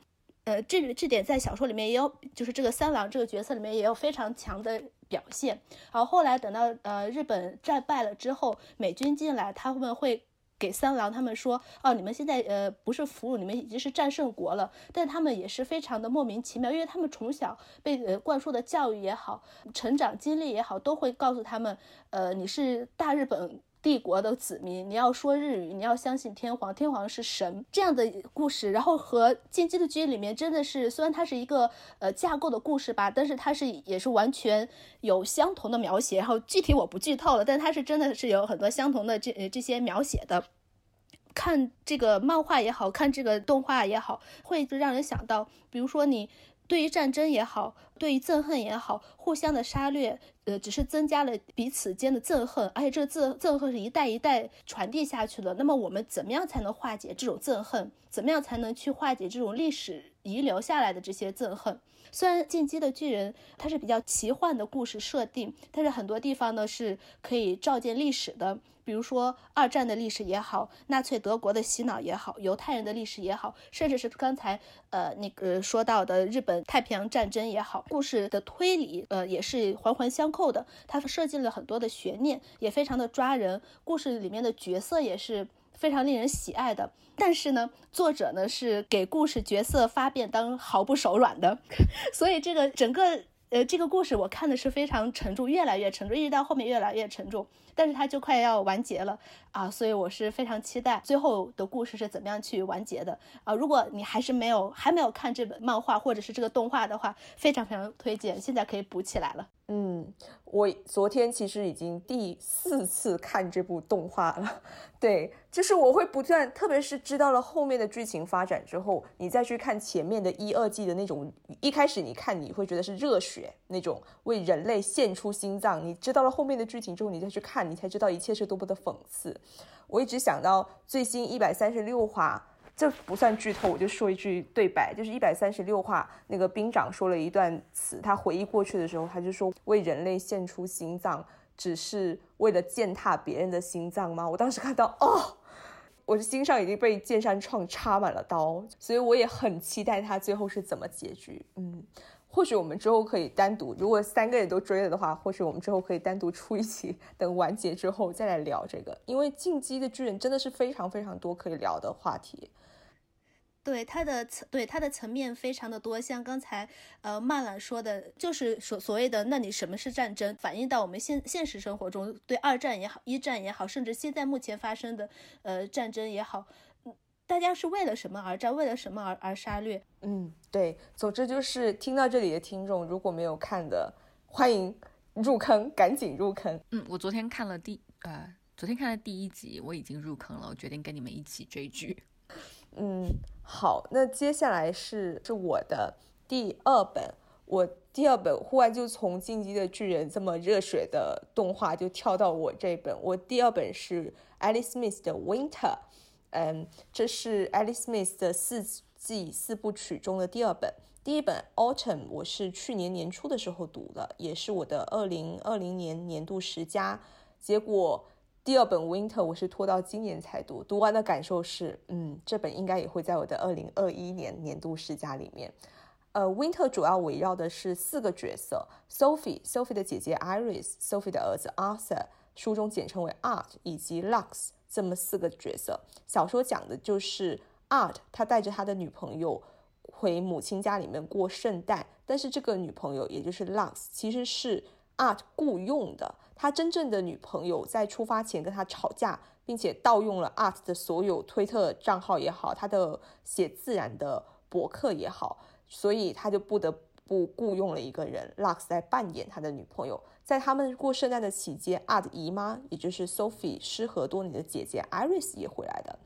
呃，这这点在小说里面也有，就是这个三郎这个角色里面也有非常强的表现。好后来等到呃日本战败了之后，美军进来，他们会。给三郎他们说，哦，你们现在呃不是俘虏，你们已经是战胜国了。但他们也是非常的莫名其妙，因为他们从小被呃灌输的教育也好，成长经历也好，都会告诉他们，呃，你是大日本。帝国的子民，你要说日语，你要相信天皇，天皇是神这样的故事。然后和《进击的巨人》里面真的是，虽然它是一个呃架构的故事吧，但是它是也是完全有相同的描写。然后具体我不剧透了，但它是真的是有很多相同的这这些描写的。看这个漫画也好看，这个动画也好，会让人想到，比如说你。对于战争也好，对于憎恨也好，互相的杀掠，呃，只是增加了彼此间的憎恨，而且这个憎憎恨是一代一代传递下去的。那么我们怎么样才能化解这种憎恨？怎么样才能去化解这种历史遗留下来的这些憎恨？虽然《进击的巨人》它是比较奇幻的故事设定，但是很多地方呢是可以照见历史的。比如说二战的历史也好，纳粹德国的洗脑也好，犹太人的历史也好，甚至是刚才呃那个说到的日本太平洋战争也好，故事的推理呃也是环环相扣的。它设计了很多的悬念，也非常的抓人。故事里面的角色也是非常令人喜爱的。但是呢，作者呢是给故事角色发便当毫不手软的，所以这个整个。呃，这个故事我看的是非常沉重，越来越沉重，一直到后面越来越沉重，但是它就快要完结了啊，所以我是非常期待最后的故事是怎么样去完结的啊。如果你还是没有还没有看这本漫画或者是这个动画的话，非常非常推荐，现在可以补起来了。嗯，我昨天其实已经第四次看这部动画了。对，就是我会不断，特别是知道了后面的剧情发展之后，你再去看前面的一二季的那种，一开始你看你会觉得是热血那种为人类献出心脏，你知道了后面的剧情之后，你再去看，你才知道一切是多么的讽刺。我一直想到最新一百三十六话。这不算剧透，我就说一句对白，就是一百三十六话，那个兵长说了一段词，他回忆过去的时候，他就说为人类献出心脏，只是为了践踏别人的心脏吗？我当时看到，哦，我的心上已经被剑山创插满了刀，所以我也很期待他最后是怎么结局。嗯。或许我们之后可以单独，如果三个人都追了的话，或许我们之后可以单独出一期，等完结之后再来聊这个。因为进击的巨人真的是非常非常多可以聊的话题。对它的层，对它的层面非常的多，像刚才呃曼兰说的，就是所所谓的，那你什么是战争？反映到我们现现实生活中，对二战也好，一战也好，甚至现在目前发生的呃战争也好。大家是为了什么而战？为了什么而而杀掠？嗯，对。总之就是听到这里的听众，如果没有看的，欢迎入坑，赶紧入坑。嗯，我昨天看了第呃，昨天看了第一集，我已经入坑了。我决定跟你们一起追剧。嗯，好，那接下来是是我的第二本，我第二本忽然就从《进击的巨人》这么热血的动画就跳到我这本，我第二本是 Alice Smith 的 Winter。嗯，这是 Alice Smith 的四季四部曲中的第二本。第一本 Autumn 我是去年年初的时候读的，也是我的二零二零年年度十佳。结果第二本 Winter 我是拖到今年才读，读完的感受是，嗯，这本应该也会在我的二零二一年年度十佳里面。呃，Winter 主要围绕的是四个角色：Sophie，Sophie 的姐姐 Iris，Sophie 的儿子 Arthur，书中简称为 Art，以及 Lux。这么四个角色，小说讲的就是 Art，他带着他的女朋友回母亲家里面过圣诞，但是这个女朋友也就是 Lux，其实是 Art 雇佣的。他真正的女朋友在出发前跟他吵架，并且盗用了 Art 的所有推特账号也好，他的写自然的博客也好，所以他就不得。不雇佣了一个人，Lux 来扮演他的女朋友。在他们过圣诞的期间阿的姨妈，也就是 Sophie 失和多年的姐姐 Iris 也回来的。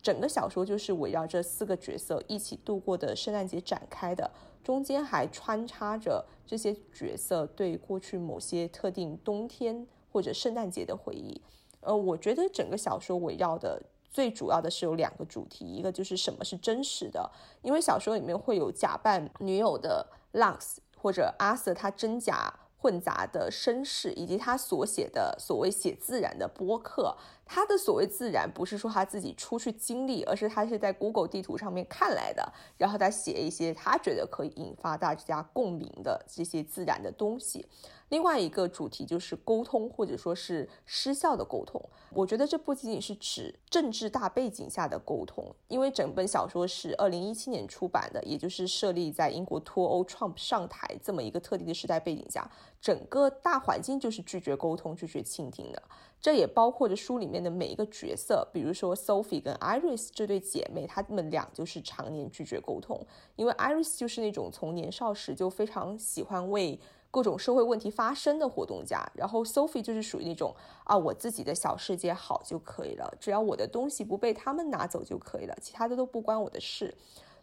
整个小说就是围绕这四个角色一起度过的圣诞节展开的，中间还穿插着这些角色对过去某些特定冬天或者圣诞节的回忆。呃，我觉得整个小说围绕的。最主要的是有两个主题，一个就是什么是真实的，因为小说里面会有假扮女友的 Lux 或者阿瑟他真假混杂的绅士，以及他所写的所谓写自然的播客，他的所谓自然，不是说他自己出去经历，而是他是在 Google 地图上面看来的，然后他写一些他觉得可以引发大家共鸣的这些自然的东西。另外一个主题就是沟通，或者说是失效的沟通。我觉得这不仅仅是指政治大背景下的沟通，因为整本小说是二零一七年出版的，也就是设立在英国脱欧、Trump 上台这么一个特定的时代背景下，整个大环境就是拒绝沟通、拒绝倾听的。这也包括着书里面的每一个角色，比如说 Sophie 跟 Iris 这对姐妹，她们俩就是常年拒绝沟通，因为 Iris 就是那种从年少时就非常喜欢为。各种社会问题发声的活动家，然后 Sophie 就是属于那种啊，我自己的小世界好就可以了，只要我的东西不被他们拿走就可以了，其他的都不关我的事。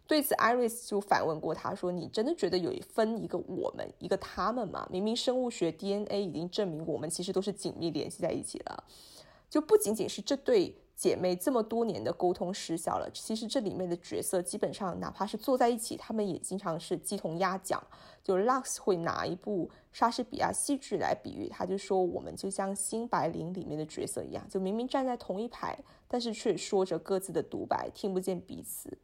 对此，Iris 就反问过他说：“你真的觉得有一分一个我们，一个他们吗？明明生物学 DNA 已经证明我们其实都是紧密联系在一起了，就不仅仅是这对。”姐妹这么多年的沟通失效了。其实这里面的角色基本上，哪怕是坐在一起，他们也经常是鸡同鸭讲。就 Lux 会拿一部莎士比亚戏剧来比喻，他就说我们就像《新白领》里面的角色一样，就明明站在同一排，但是却说着各自的独白，听不见彼此。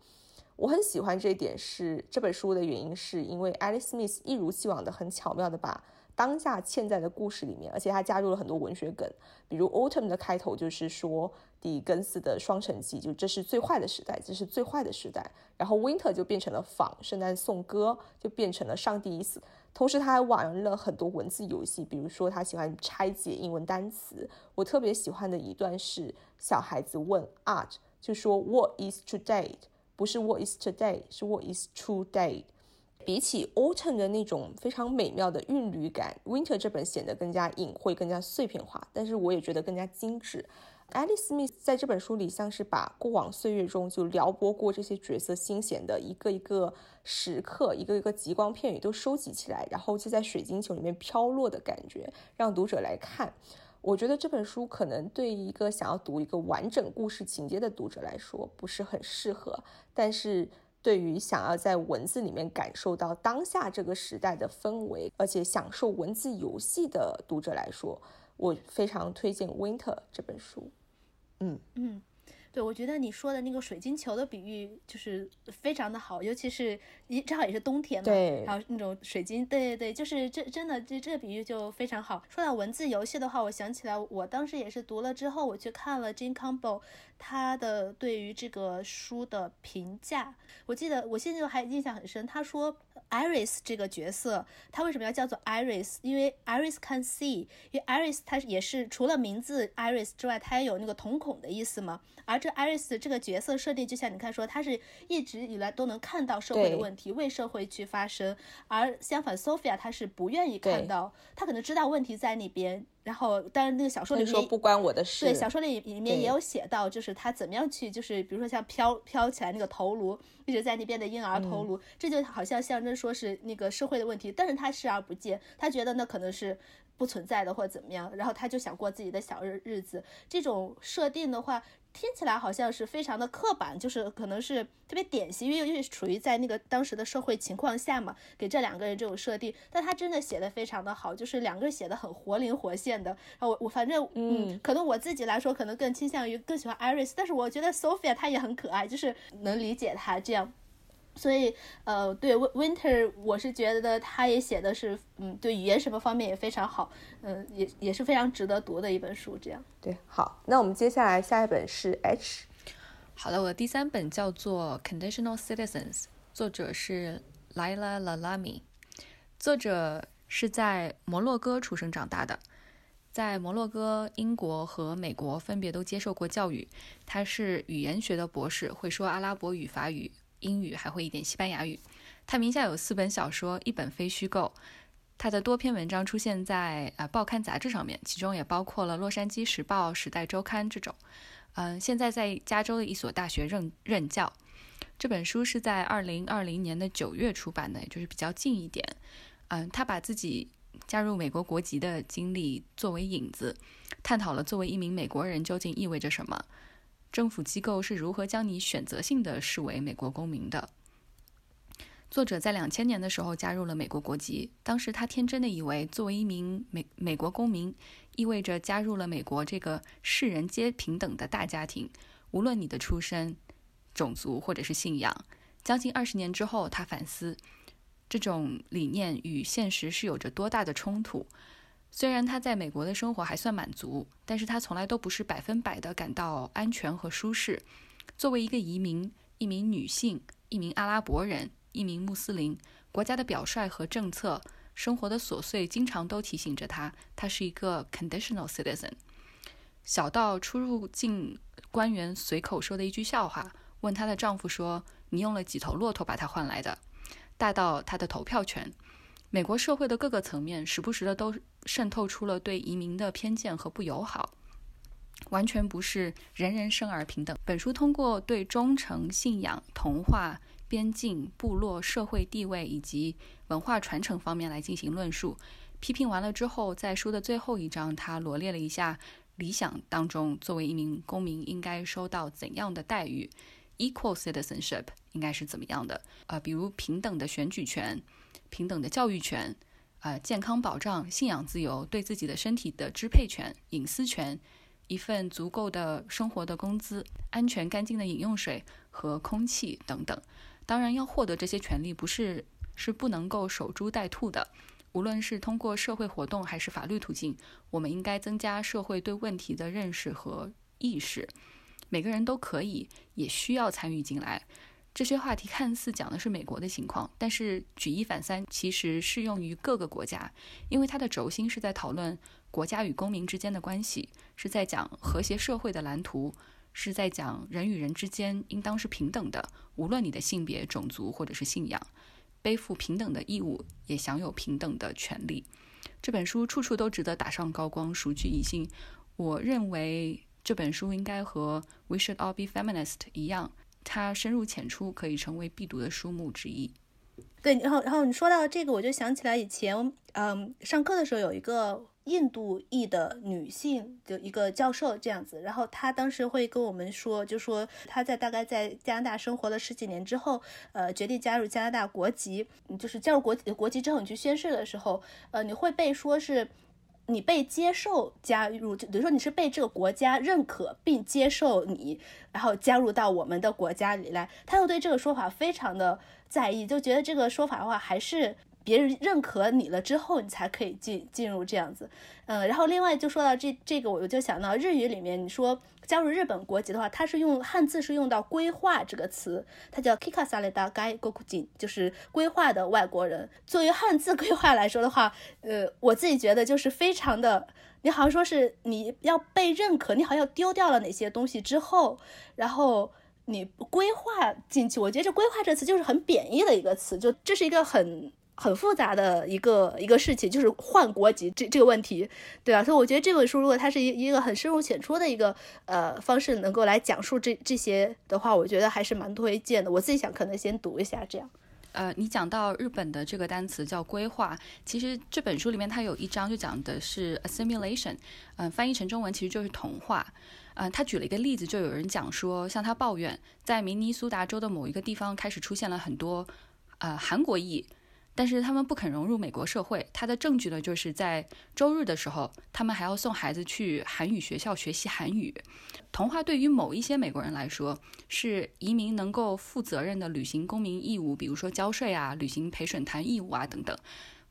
我很喜欢这一点，是这本书的原因，是因为 Alice Smith 一如既往的很巧妙的把。当下嵌在的故事里面，而且他加入了很多文学梗，比如 Autumn 的开头就是说狄更斯的《双城记》，就这是最坏的时代，这是最坏的时代。然后 Winter 就变成了仿圣诞颂歌，就变成了上帝已死。同时他还玩了很多文字游戏，比如说他喜欢拆解英文单词。我特别喜欢的一段是小孩子问 Art，就说 What is today？不是 What is today？是 What is true day？比起 Autumn 的那种非常美妙的韵律感，Winter 这本显得更加隐晦、更加碎片化，但是我也觉得更加精致。Alice Smith 在这本书里像是把过往岁月中就撩拨过这些角色心弦的一个一个时刻、一个一个极光片语都收集起来，然后就在水晶球里面飘落的感觉，让读者来看。我觉得这本书可能对一个想要读一个完整故事情节的读者来说不是很适合，但是。对于想要在文字里面感受到当下这个时代的氛围，而且享受文字游戏的读者来说，我非常推荐《Winter》这本书。嗯嗯。对，我觉得你说的那个水晶球的比喻就是非常的好，尤其是一正好也是冬天嘛，对，还有那种水晶，对对对，就是这真的这这个比喻就非常好。说到文字游戏的话，我想起来我当时也是读了之后，我去看了 Jane Campbell 他的对于这个书的评价，我记得我现在还印象很深，他说 Iris 这个角色，他为什么要叫做 Iris？因为 Iris can see，因为 Iris 它也是除了名字 Iris 之外，它也有那个瞳孔的意思嘛，而这 Iris 这个角色设定，就像你看说，他是一直以来都能看到社会的问题，为社会去发声；而相反，Sophia 她是不愿意看到，她可能知道问题在那边。然后，但是那个小说里面说不关我的事。对，小说里里面也有写到，就是他怎么样去，就是比如说像飘飘起来那个头颅，一直在那边的婴儿头颅，这就好像象征说是那个社会的问题，但是他视而不见，他觉得那可能是。不存在的或者怎么样，然后他就想过自己的小日日子。这种设定的话，听起来好像是非常的刻板，就是可能是特别典型，因为因为处于在那个当时的社会情况下嘛，给这两个人这种设定。但他真的写的非常的好，就是两个人写的很活灵活现的。我我反正嗯，可能我自己来说，可能更倾向于更喜欢 Iris，但是我觉得 Sophia 她也很可爱，就是能理解她这样。所以，呃，对 Winter，我是觉得他也写的是，嗯，对语言什么方面也非常好，嗯，也也是非常值得读的一本书。这样，对，好，那我们接下来下一本是 H。好的，我的第三本叫做《Conditional Citizens》，作者是 Lila Lalami，作者是在摩洛哥出生长大的，在摩洛哥、英国和美国分别都接受过教育，他是语言学的博士，会说阿拉伯语、法语。英语还会一点西班牙语。他名下有四本小说，一本非虚构。他的多篇文章出现在呃报刊杂志上面，其中也包括了《洛杉矶时报》《时代周刊》这种。嗯，现在在加州的一所大学任任教。这本书是在二零二零年的九月出版的，也就是比较近一点。嗯，他把自己加入美国国籍的经历作为引子，探讨了作为一名美国人究竟意味着什么。政府机构是如何将你选择性的视为美国公民的？作者在两千年的时候加入了美国国籍，当时他天真的以为，作为一名美美国公民，意味着加入了美国这个世人皆平等的大家庭，无论你的出身、种族或者是信仰。将近二十年之后，他反思这种理念与现实是有着多大的冲突。虽然他在美国的生活还算满足，但是他从来都不是百分百的感到安全和舒适。作为一个移民、一名女性、一名阿拉伯人、一名穆斯林，国家的表率和政策、生活的琐碎，经常都提醒着他，他是一个 conditional citizen。小到出入境官员随口说的一句笑话，问她的丈夫说：“你用了几头骆驼把它换来的？”大到她的投票权。美国社会的各个层面，时不时的都渗透出了对移民的偏见和不友好，完全不是人人生而平等。本书通过对忠诚、信仰、童话、边境、部落、社会地位以及文化传承方面来进行论述。批评完了之后，在书的最后一章，他罗列了一下理想当中作为一名公民应该收到怎样的待遇，equal citizenship 应该是怎么样的？呃，比如平等的选举权。平等的教育权，呃，健康保障、信仰自由、对自己的身体的支配权、隐私权、一份足够的生活的工资、安全干净的饮用水和空气等等。当然，要获得这些权利，不是是不能够守株待兔的。无论是通过社会活动还是法律途径，我们应该增加社会对问题的认识和意识。每个人都可以，也需要参与进来。这些话题看似讲的是美国的情况，但是举一反三，其实适用于各个国家，因为它的轴心是在讨论国家与公民之间的关系，是在讲和谐社会的蓝图，是在讲人与人之间应当是平等的，无论你的性别、种族或者是信仰，背负平等的义务，也享有平等的权利。这本书处处都值得打上高光，数据一信。我认为这本书应该和《We Should All Be Feminist》一样。它深入浅出，可以成为必读的书目之一。对，然后然后你说到这个，我就想起来以前，嗯，上课的时候有一个印度裔的女性，就一个教授这样子，然后她当时会跟我们说，就说她在大概在加拿大生活了十几年之后，呃，决定加入加拿大国籍，就是加入国国籍之后，你去宣誓的时候，呃，你会被说是。你被接受加入，就比如说你是被这个国家认可并接受你，然后加入到我们的国家里来，他又对这个说法非常的在意，就觉得这个说法的话还是。别人认可你了之后，你才可以进进入这样子，嗯，然后另外就说到这这个，我就想到日语里面，你说加入日本国籍的话，它是用汉字是用到规划这个词，它叫 kikasareda gai gokujin，就是规划的外国人。作为汉字规划来说的话，呃，我自己觉得就是非常的，你好像说是你要被认可，你好像丢掉了哪些东西之后，然后你规划进去，我觉得这规划这词就是很贬义的一个词，就这是一个很。很复杂的一个一个事情，就是换国籍这这个问题，对吧？所以我觉得这本书如果它是一一个很深入浅出的一个呃方式，能够来讲述这这些的话，我觉得还是蛮推荐的。我自己想可能先读一下这样。呃，你讲到日本的这个单词叫规划，其实这本书里面它有一章就讲的是 assimilation，嗯，翻译成中文其实就是同化。嗯，他举了一个例子，就有人讲说，向他抱怨，在明尼苏达州的某一个地方开始出现了很多呃韩国裔。但是他们不肯融入美国社会。他的证据呢，就是在周日的时候，他们还要送孩子去韩语学校学习韩语。童话对于某一些美国人来说，是移民能够负责任的履行公民义务，比如说交税啊、履行陪审团义务啊等等，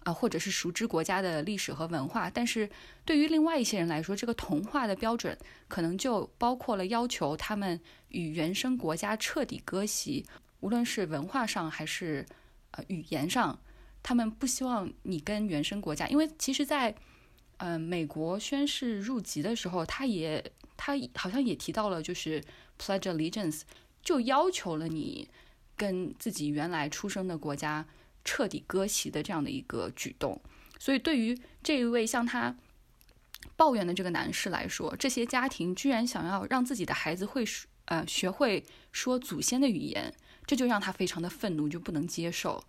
啊，或者是熟知国家的历史和文化。但是对于另外一些人来说，这个童话的标准可能就包括了要求他们与原生国家彻底割席，无论是文化上还是呃语言上。他们不希望你跟原生国家，因为其实，在嗯美国宣誓入籍的时候，他也他好像也提到了，就是 pledge allegiance，就要求了你跟自己原来出生的国家彻底割席的这样的一个举动。所以，对于这一位向他抱怨的这个男士来说，这些家庭居然想要让自己的孩子会呃学会说祖先的语言，这就让他非常的愤怒，就不能接受。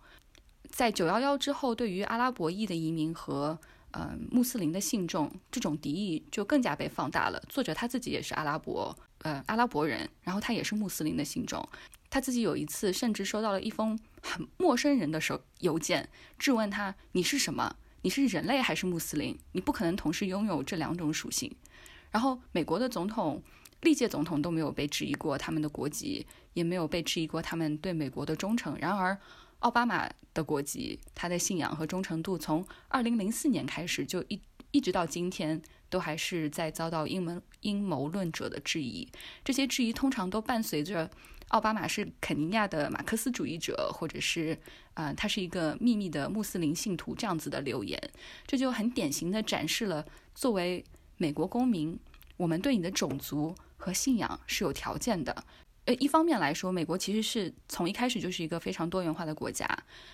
在九幺幺之后，对于阿拉伯裔的移民和呃穆斯林的信众，这种敌意就更加被放大了。作者他自己也是阿拉伯呃阿拉伯人，然后他也是穆斯林的信众。他自己有一次甚至收到了一封很陌生人的手邮件，质问他你是什么？你是人类还是穆斯林？你不可能同时拥有这两种属性。然后，美国的总统历届总统都没有被质疑过他们的国籍，也没有被质疑过他们对美国的忠诚。然而，奥巴马的国籍、他的信仰和忠诚度，从二零零四年开始就一一直到今天，都还是在遭到阴谋阴谋论者的质疑。这些质疑通常都伴随着奥巴马是肯尼亚的马克思主义者，或者是啊，他是一个秘密的穆斯林信徒这样子的留言。这就很典型的展示了作为美国公民，我们对你的种族和信仰是有条件的。呃，一方面来说，美国其实是从一开始就是一个非常多元化的国家。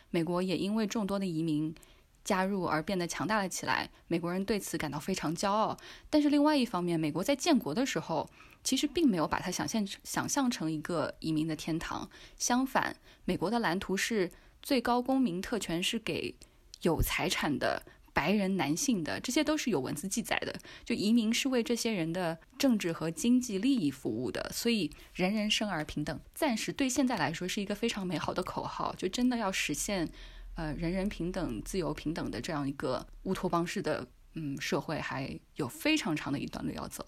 美国也因为众多的移民加入而变得强大了起来，美国人对此感到非常骄傲。但是另外一方面，美国在建国的时候，其实并没有把它想象想象成一个移民的天堂。相反，美国的蓝图是最高公民特权是给有财产的。白人男性的这些都是有文字记载的，就移民是为这些人的政治和经济利益服务的，所以人人生而平等，暂时对现在来说是一个非常美好的口号，就真的要实现，呃，人人平等、自由平等的这样一个乌托邦式的嗯社会，还有非常长的一段路要走。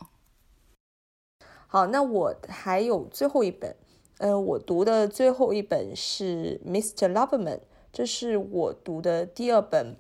好，那我还有最后一本，呃，我读的最后一本是 Mr. Loveman 这是我读的第二本。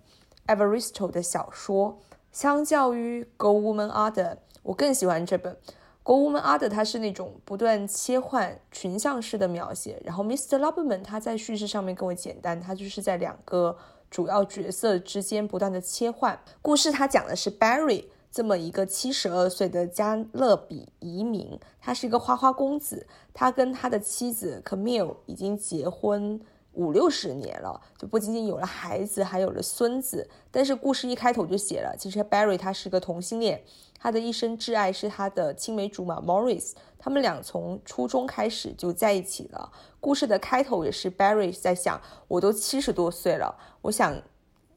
Evaristo 的小说，相较于《Go Woman Other》，我更喜欢这本《Go Woman Other》。它是那种不断切换群像式的描写，然后 Mr. Loverman 他在叙事上面更为简单，他就是在两个主要角色之间不断的切换。故事他讲的是 Barry 这么一个七十二岁的加勒比移民，他是一个花花公子，他跟他的妻子 Camille 已经结婚。五六十年了，就不仅仅有了孩子，还有了孙子。但是故事一开头就写了，其实 Barry 他是个同性恋，他的一生挚爱是他的青梅竹马 Morris，他们俩从初中开始就在一起了。故事的开头也是 Barry 在想，我都七十多岁了，我想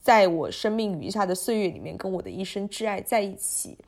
在我生命余下的岁月里面跟我的一生挚爱在一起。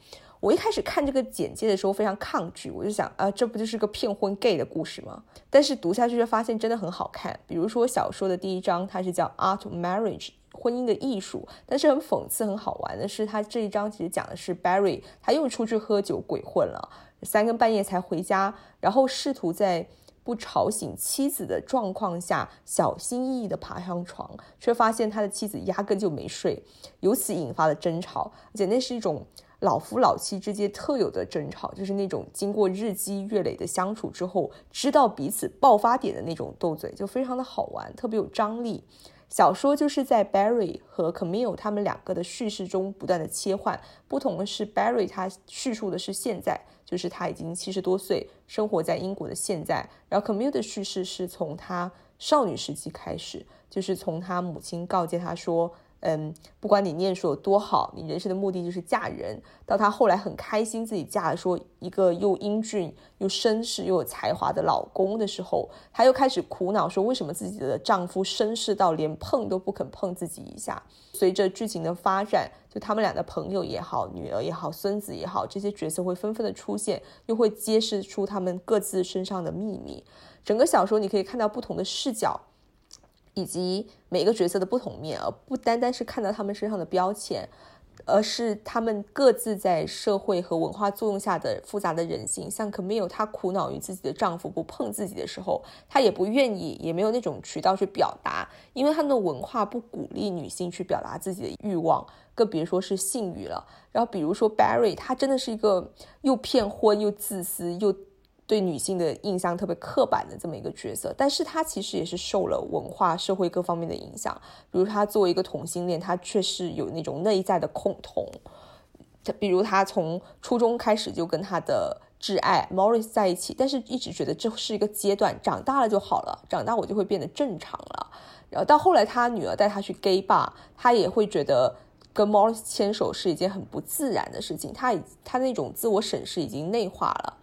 我一开始看这个简介的时候非常抗拒，我就想啊，这不就是个骗婚 gay 的故事吗？但是读下去就发现真的很好看。比如说小说的第一章，它是叫 Art Marriage，婚姻的艺术。但是很讽刺、很好玩的是，它这一章其实讲的是 Barry，他又出去喝酒鬼混了，三更半夜才回家，然后试图在不吵醒妻子的状况下，小心翼翼地爬上床，却发现他的妻子压根就没睡，由此引发了争吵，而且那是一种。老夫老妻之间特有的争吵，就是那种经过日积月累的相处之后，知道彼此爆发点的那种斗嘴，就非常的好玩，特别有张力。小说就是在 Barry 和 Camille 他们两个的叙事中不断的切换。不同的是，Barry 他叙述的是现在，就是他已经七十多岁，生活在英国的现在。然后 Camille 的叙事是从他少女时期开始，就是从他母亲告诫他说。嗯，不管你念书有多好，你人生的目的就是嫁人。到她后来很开心自己嫁了说一个又英俊又绅士又有才华的老公的时候，她又开始苦恼说为什么自己的丈夫绅士到连碰都不肯碰自己一下。随着剧情的发展，就他们俩的朋友也好，女儿也好，孙子也好，这些角色会纷纷的出现，又会揭示出他们各自身上的秘密。整个小说你可以看到不同的视角。以及每个角色的不同面，而不单单是看到他们身上的标签，而是他们各自在社会和文化作用下的复杂的人性。像 Camille，她苦恼于自己的丈夫不碰自己的时候，她也不愿意，也没有那种渠道去表达，因为他们的文化不鼓励女性去表达自己的欲望，更别说是性欲了。然后，比如说 Barry，他真的是一个又骗婚又自私又。对女性的印象特别刻板的这么一个角色，但是他其实也是受了文化、社会各方面的影响。比如他作为一个同性恋，他确实有那种内在的恐同。他比如他从初中开始就跟他的挚爱 Morris 在一起，但是一直觉得这是一个阶段，长大了就好了，长大我就会变得正常了。然后到后来他女儿带他去 gay bar，他也会觉得跟 Morris 牵手是一件很不自然的事情。他已他那种自我审视已经内化了。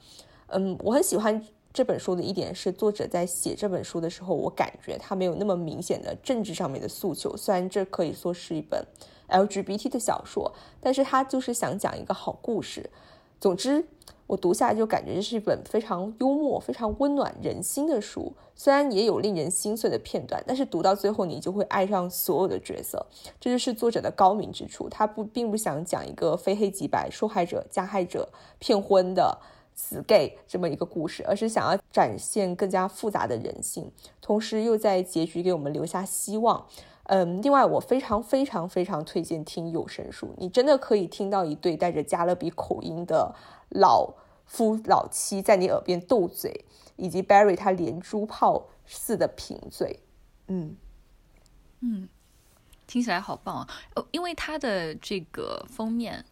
嗯，我很喜欢这本书的一点是，作者在写这本书的时候，我感觉他没有那么明显的政治上面的诉求。虽然这可以说是一本 LGBT 的小说，但是他就是想讲一个好故事。总之，我读下来就感觉这是一本非常幽默、非常温暖人心的书。虽然也有令人心碎的片段，但是读到最后你就会爱上所有的角色。这就是作者的高明之处。他不并不想讲一个非黑即白、受害者、加害者、骗婚的死 gay 这么一个故事，而是想要展现更加复杂的人性，同时又在结局给我们留下希望。嗯，另外我非常非常非常推荐听有声书，你真的可以听到一对带着加勒比口音的老夫老妻在你耳边斗嘴，以及 Barry 他连珠炮似的贫嘴。嗯嗯，听起来好棒啊！哦，因为它的这个封面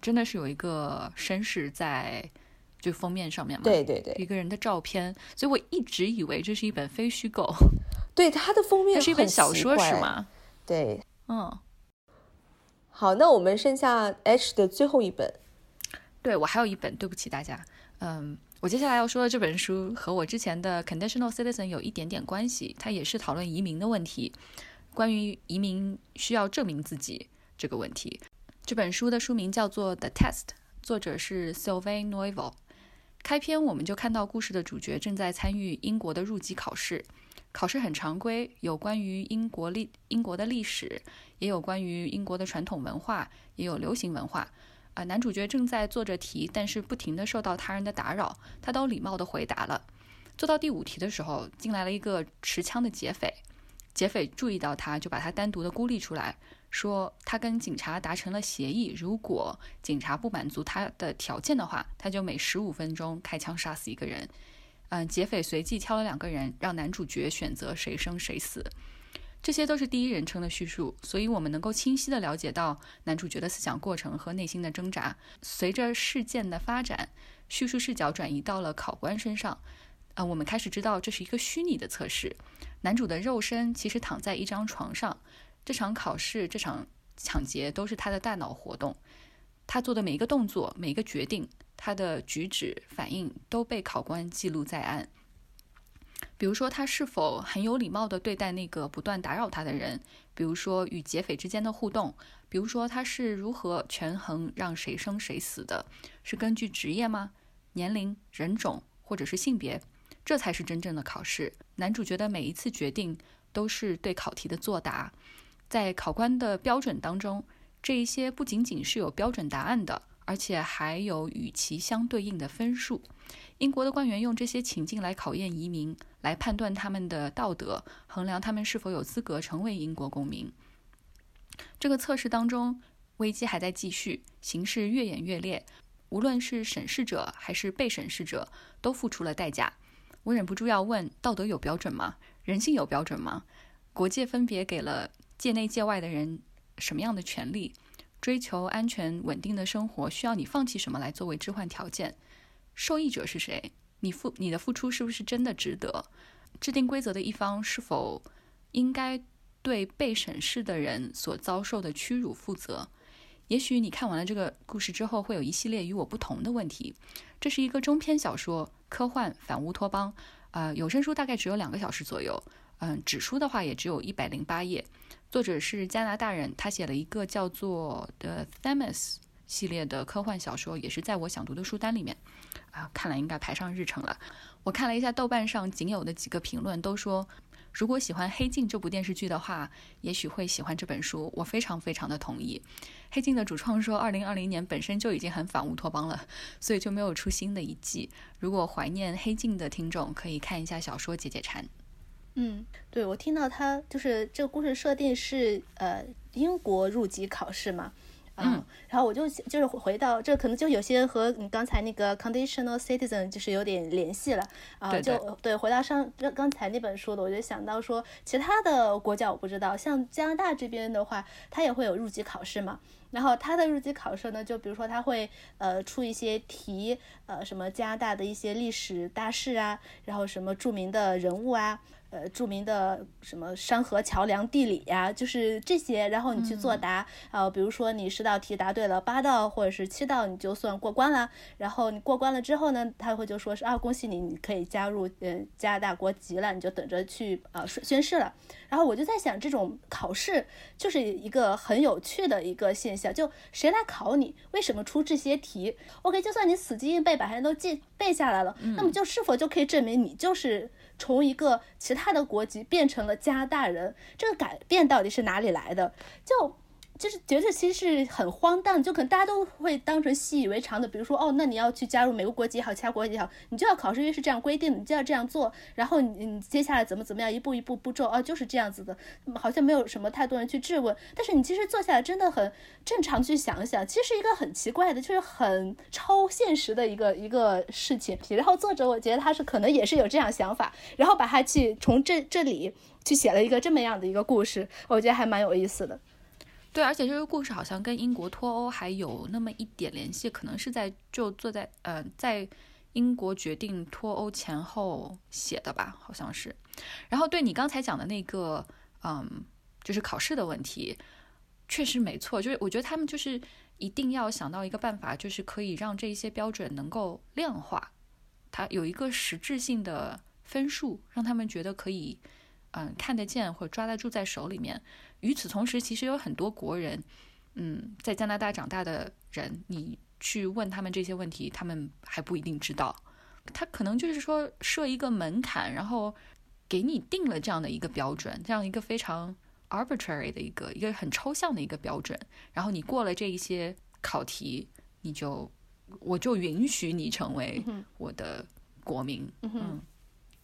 真的是有一个绅士在就封面上面嘛，对对对，一个人的照片，所以我一直以为这是一本非虚构。对它的封面是一本小说是吗？对，嗯，好，那我们剩下 H 的最后一本。对我还有一本，对不起大家，嗯，我接下来要说的这本书和我之前的 Conditional Citizen 有一点点关系，它也是讨论移民的问题，关于移民需要证明自己这个问题。这本书的书名叫做 The Test，作者是 Sylvain Neuvel。开篇我们就看到故事的主角正在参与英国的入籍考试。考试很常规，有关于英国历英国的历史，也有关于英国的传统文化，也有流行文化。啊，男主角正在做着题，但是不停的受到他人的打扰，他都礼貌的回答了。做到第五题的时候，进来了一个持枪的劫匪。劫匪注意到他，就把他单独的孤立出来，说他跟警察达成了协议，如果警察不满足他的条件的话，他就每十五分钟开枪杀死一个人。嗯，劫匪随即挑了两个人，让男主角选择谁生谁死。这些都是第一人称的叙述，所以我们能够清晰地了解到男主角的思想过程和内心的挣扎。随着事件的发展，叙述视角转移到了考官身上。啊，我们开始知道这是一个虚拟的测试。男主的肉身其实躺在一张床上。这场考试、这场抢劫都是他的大脑活动。他做的每一个动作、每一个决定。他的举止反应都被考官记录在案。比如说，他是否很有礼貌地对待那个不断打扰他的人？比如说，与劫匪之间的互动？比如说，他是如何权衡让谁生谁死的？是根据职业吗？年龄、人种或者是性别？这才是真正的考试。男主角的每一次决定都是对考题的作答。在考官的标准当中，这一些不仅仅是有标准答案的。而且还有与其相对应的分数。英国的官员用这些情境来考验移民，来判断他们的道德，衡量他们是否有资格成为英国公民。这个测试当中，危机还在继续，形势越演越烈。无论是审视者还是被审视者，都付出了代价。我忍不住要问：道德有标准吗？人性有标准吗？国界分别给了界内界外的人什么样的权利？追求安全稳定的生活需要你放弃什么来作为置换条件？受益者是谁？你付你的付出是不是真的值得？制定规则的一方是否应该对被审视的人所遭受的屈辱负责？也许你看完了这个故事之后，会有一系列与我不同的问题。这是一个中篇小说，科幻反乌托邦，啊，有声书大概只有两个小时左右，嗯，纸书的话也只有一百零八页。作者是加拿大人，他写了一个叫做《The Themis》系列的科幻小说，也是在我想读的书单里面。啊，看来应该排上日程了。我看了一下豆瓣上仅有的几个评论，都说如果喜欢《黑镜》这部电视剧的话，也许会喜欢这本书。我非常非常的同意。《黑镜》的主创说，二零二零年本身就已经很反乌托邦了，所以就没有出新的一季。如果怀念《黑镜》的听众，可以看一下小说解解馋。嗯，对，我听到他就是这个故事设定是呃英国入籍考试嘛，嗯，然后我就就是回到这可能就有些和你刚才那个 conditional citizen 就是有点联系了啊，就对，回到上刚才那本书的，我就想到说其他的国家我不知道，像加拿大这边的话，它也会有入籍考试嘛，然后它的入籍考试呢，就比如说它会呃出一些题，呃什么加拿大的一些历史大事啊，然后什么著名的人物啊。呃，著名的什么山河桥梁地理呀，就是这些，然后你去作答，啊，比如说你十道题答对了八道或者是七道，你就算过关了。然后你过关了之后呢，他会就说是啊，恭喜你，你可以加入呃加拿大国籍了，你就等着去啊宣誓了。然后我就在想，这种考试就是一个很有趣的一个现象，就谁来考你？为什么出这些题？OK，就算你死记硬背，把它都记背下来了，那么就是否就可以证明你就是从一个其他的国籍变成了加拿大人？这个改变到底是哪里来的？就。就是觉得其实是很荒诞，就可能大家都会当成习以为常的。比如说，哦，那你要去加入美国国籍也好，其他国籍也好，你就要考试，因为是这样规定的，你就要这样做。然后你你接下来怎么怎么样，一步一步步骤啊，就是这样子的，好像没有什么太多人去质问。但是你其实坐下来真的很正常去想一想，其实是一个很奇怪的，就是很超现实的一个一个事情。然后作者我觉得他是可能也是有这样想法，然后把它去从这这里去写了一个这么样的一个故事，我觉得还蛮有意思的。对，而且这个故事好像跟英国脱欧还有那么一点联系，可能是在就坐在呃在英国决定脱欧前后写的吧，好像是。然后对你刚才讲的那个，嗯，就是考试的问题，确实没错，就是我觉得他们就是一定要想到一个办法，就是可以让这一些标准能够量化，它有一个实质性的分数，让他们觉得可以。嗯，看得见或者抓得住在手里面。与此同时，其实有很多国人，嗯，在加拿大长大的人，你去问他们这些问题，他们还不一定知道。他可能就是说设一个门槛，然后给你定了这样的一个标准，这样一个非常 arbitrary 的一个一个很抽象的一个标准。然后你过了这一些考题，你就我就允许你成为我的国民。嗯。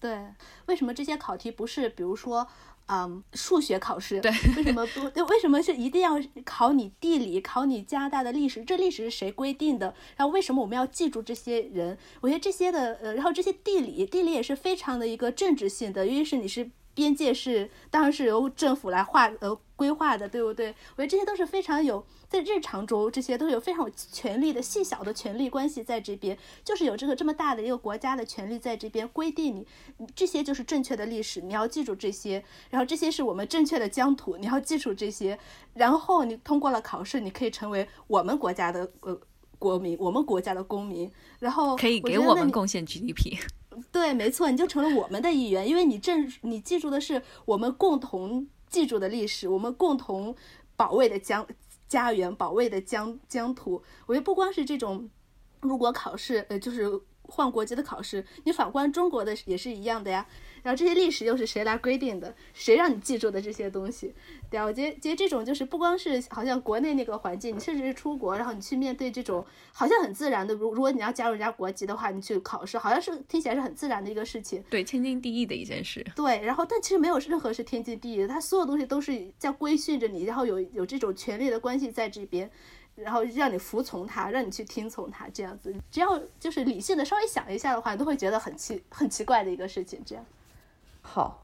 对，为什么这些考题不是，比如说，嗯，数学考试？对，为什么不？为什么是一定要考你地理，考你加拿大的历史？这历史是谁规定的？然后为什么我们要记住这些人？我觉得这些的，呃，然后这些地理，地理也是非常的一个政治性的，因为是你是。边界是当然是由政府来划呃规划的，对不对？我觉得这些都是非常有在日常中，这些都有非常有权力的细小的权力关系在这边，就是有这个这么大的一个国家的权力在这边规定你，这些就是正确的历史，你要记住这些。然后这些是我们正确的疆土，你要记住这些。然后你通过了考试，你可以成为我们国家的呃国民，我们国家的公民。然后可以给我们贡献 GDP。对，没错，你就成了我们的一员，因为你正你记住的是我们共同记住的历史，我们共同保卫的疆家园，保卫的疆疆土。我觉得不光是这种如果考试，呃，就是换国籍的考试，你反观中国的也是一样的呀。然后这些历史又是谁来规定的？谁让你记住的这些东西？对啊，我觉得觉得这种就是不光是好像国内那个环境，你甚至是出国，然后你去面对这种好像很自然的，如如果你要加入人家国籍的话，你去考试，好像是听起来是很自然的一个事情，对，天经地义的一件事。对，然后但其实没有任何是天经地义的，它所有东西都是在规训着你，然后有有这种权力的关系在这边。然后让你服从他，让你去听从他，这样子，只要就是理性的稍微想一下的话，都会觉得很奇很奇怪的一个事情，这样。好，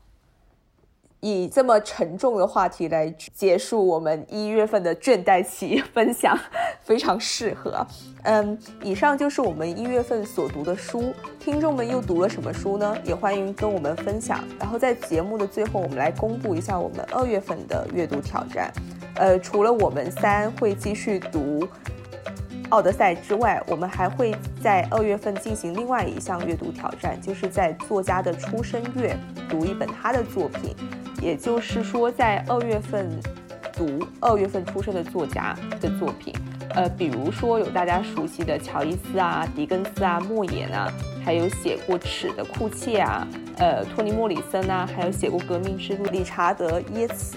以这么沉重的话题来结束我们一月份的倦怠期 分享，非常适合。嗯，以上就是我们一月份所读的书，听众们又读了什么书呢？也欢迎跟我们分享。然后在节目的最后，我们来公布一下我们二月份的阅读挑战。呃，除了我们三会继续读。《奥德赛》之外，我们还会在二月份进行另外一项阅读挑战，就是在作家的出生月读一本他的作品。也就是说，在二月份读二月份出生的作家的作品。呃，比如说有大家熟悉的乔伊斯啊、狄更斯啊、莫言啊，还有写过《尺》的库切啊。呃，托尼·莫里森啊，还有写过《革命之路》理查德·耶茨，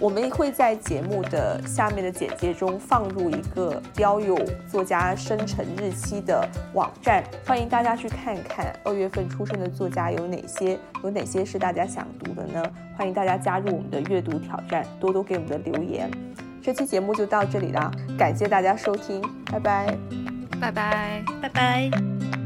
我们会在节目的下面的简介中放入一个标有作家生辰日期的网站，欢迎大家去看看二月份出生的作家有哪些，有哪些是大家想读的呢？欢迎大家加入我们的阅读挑战，多多给我们的留言。这期节目就到这里啦，感谢大家收听，拜拜，拜拜，拜拜。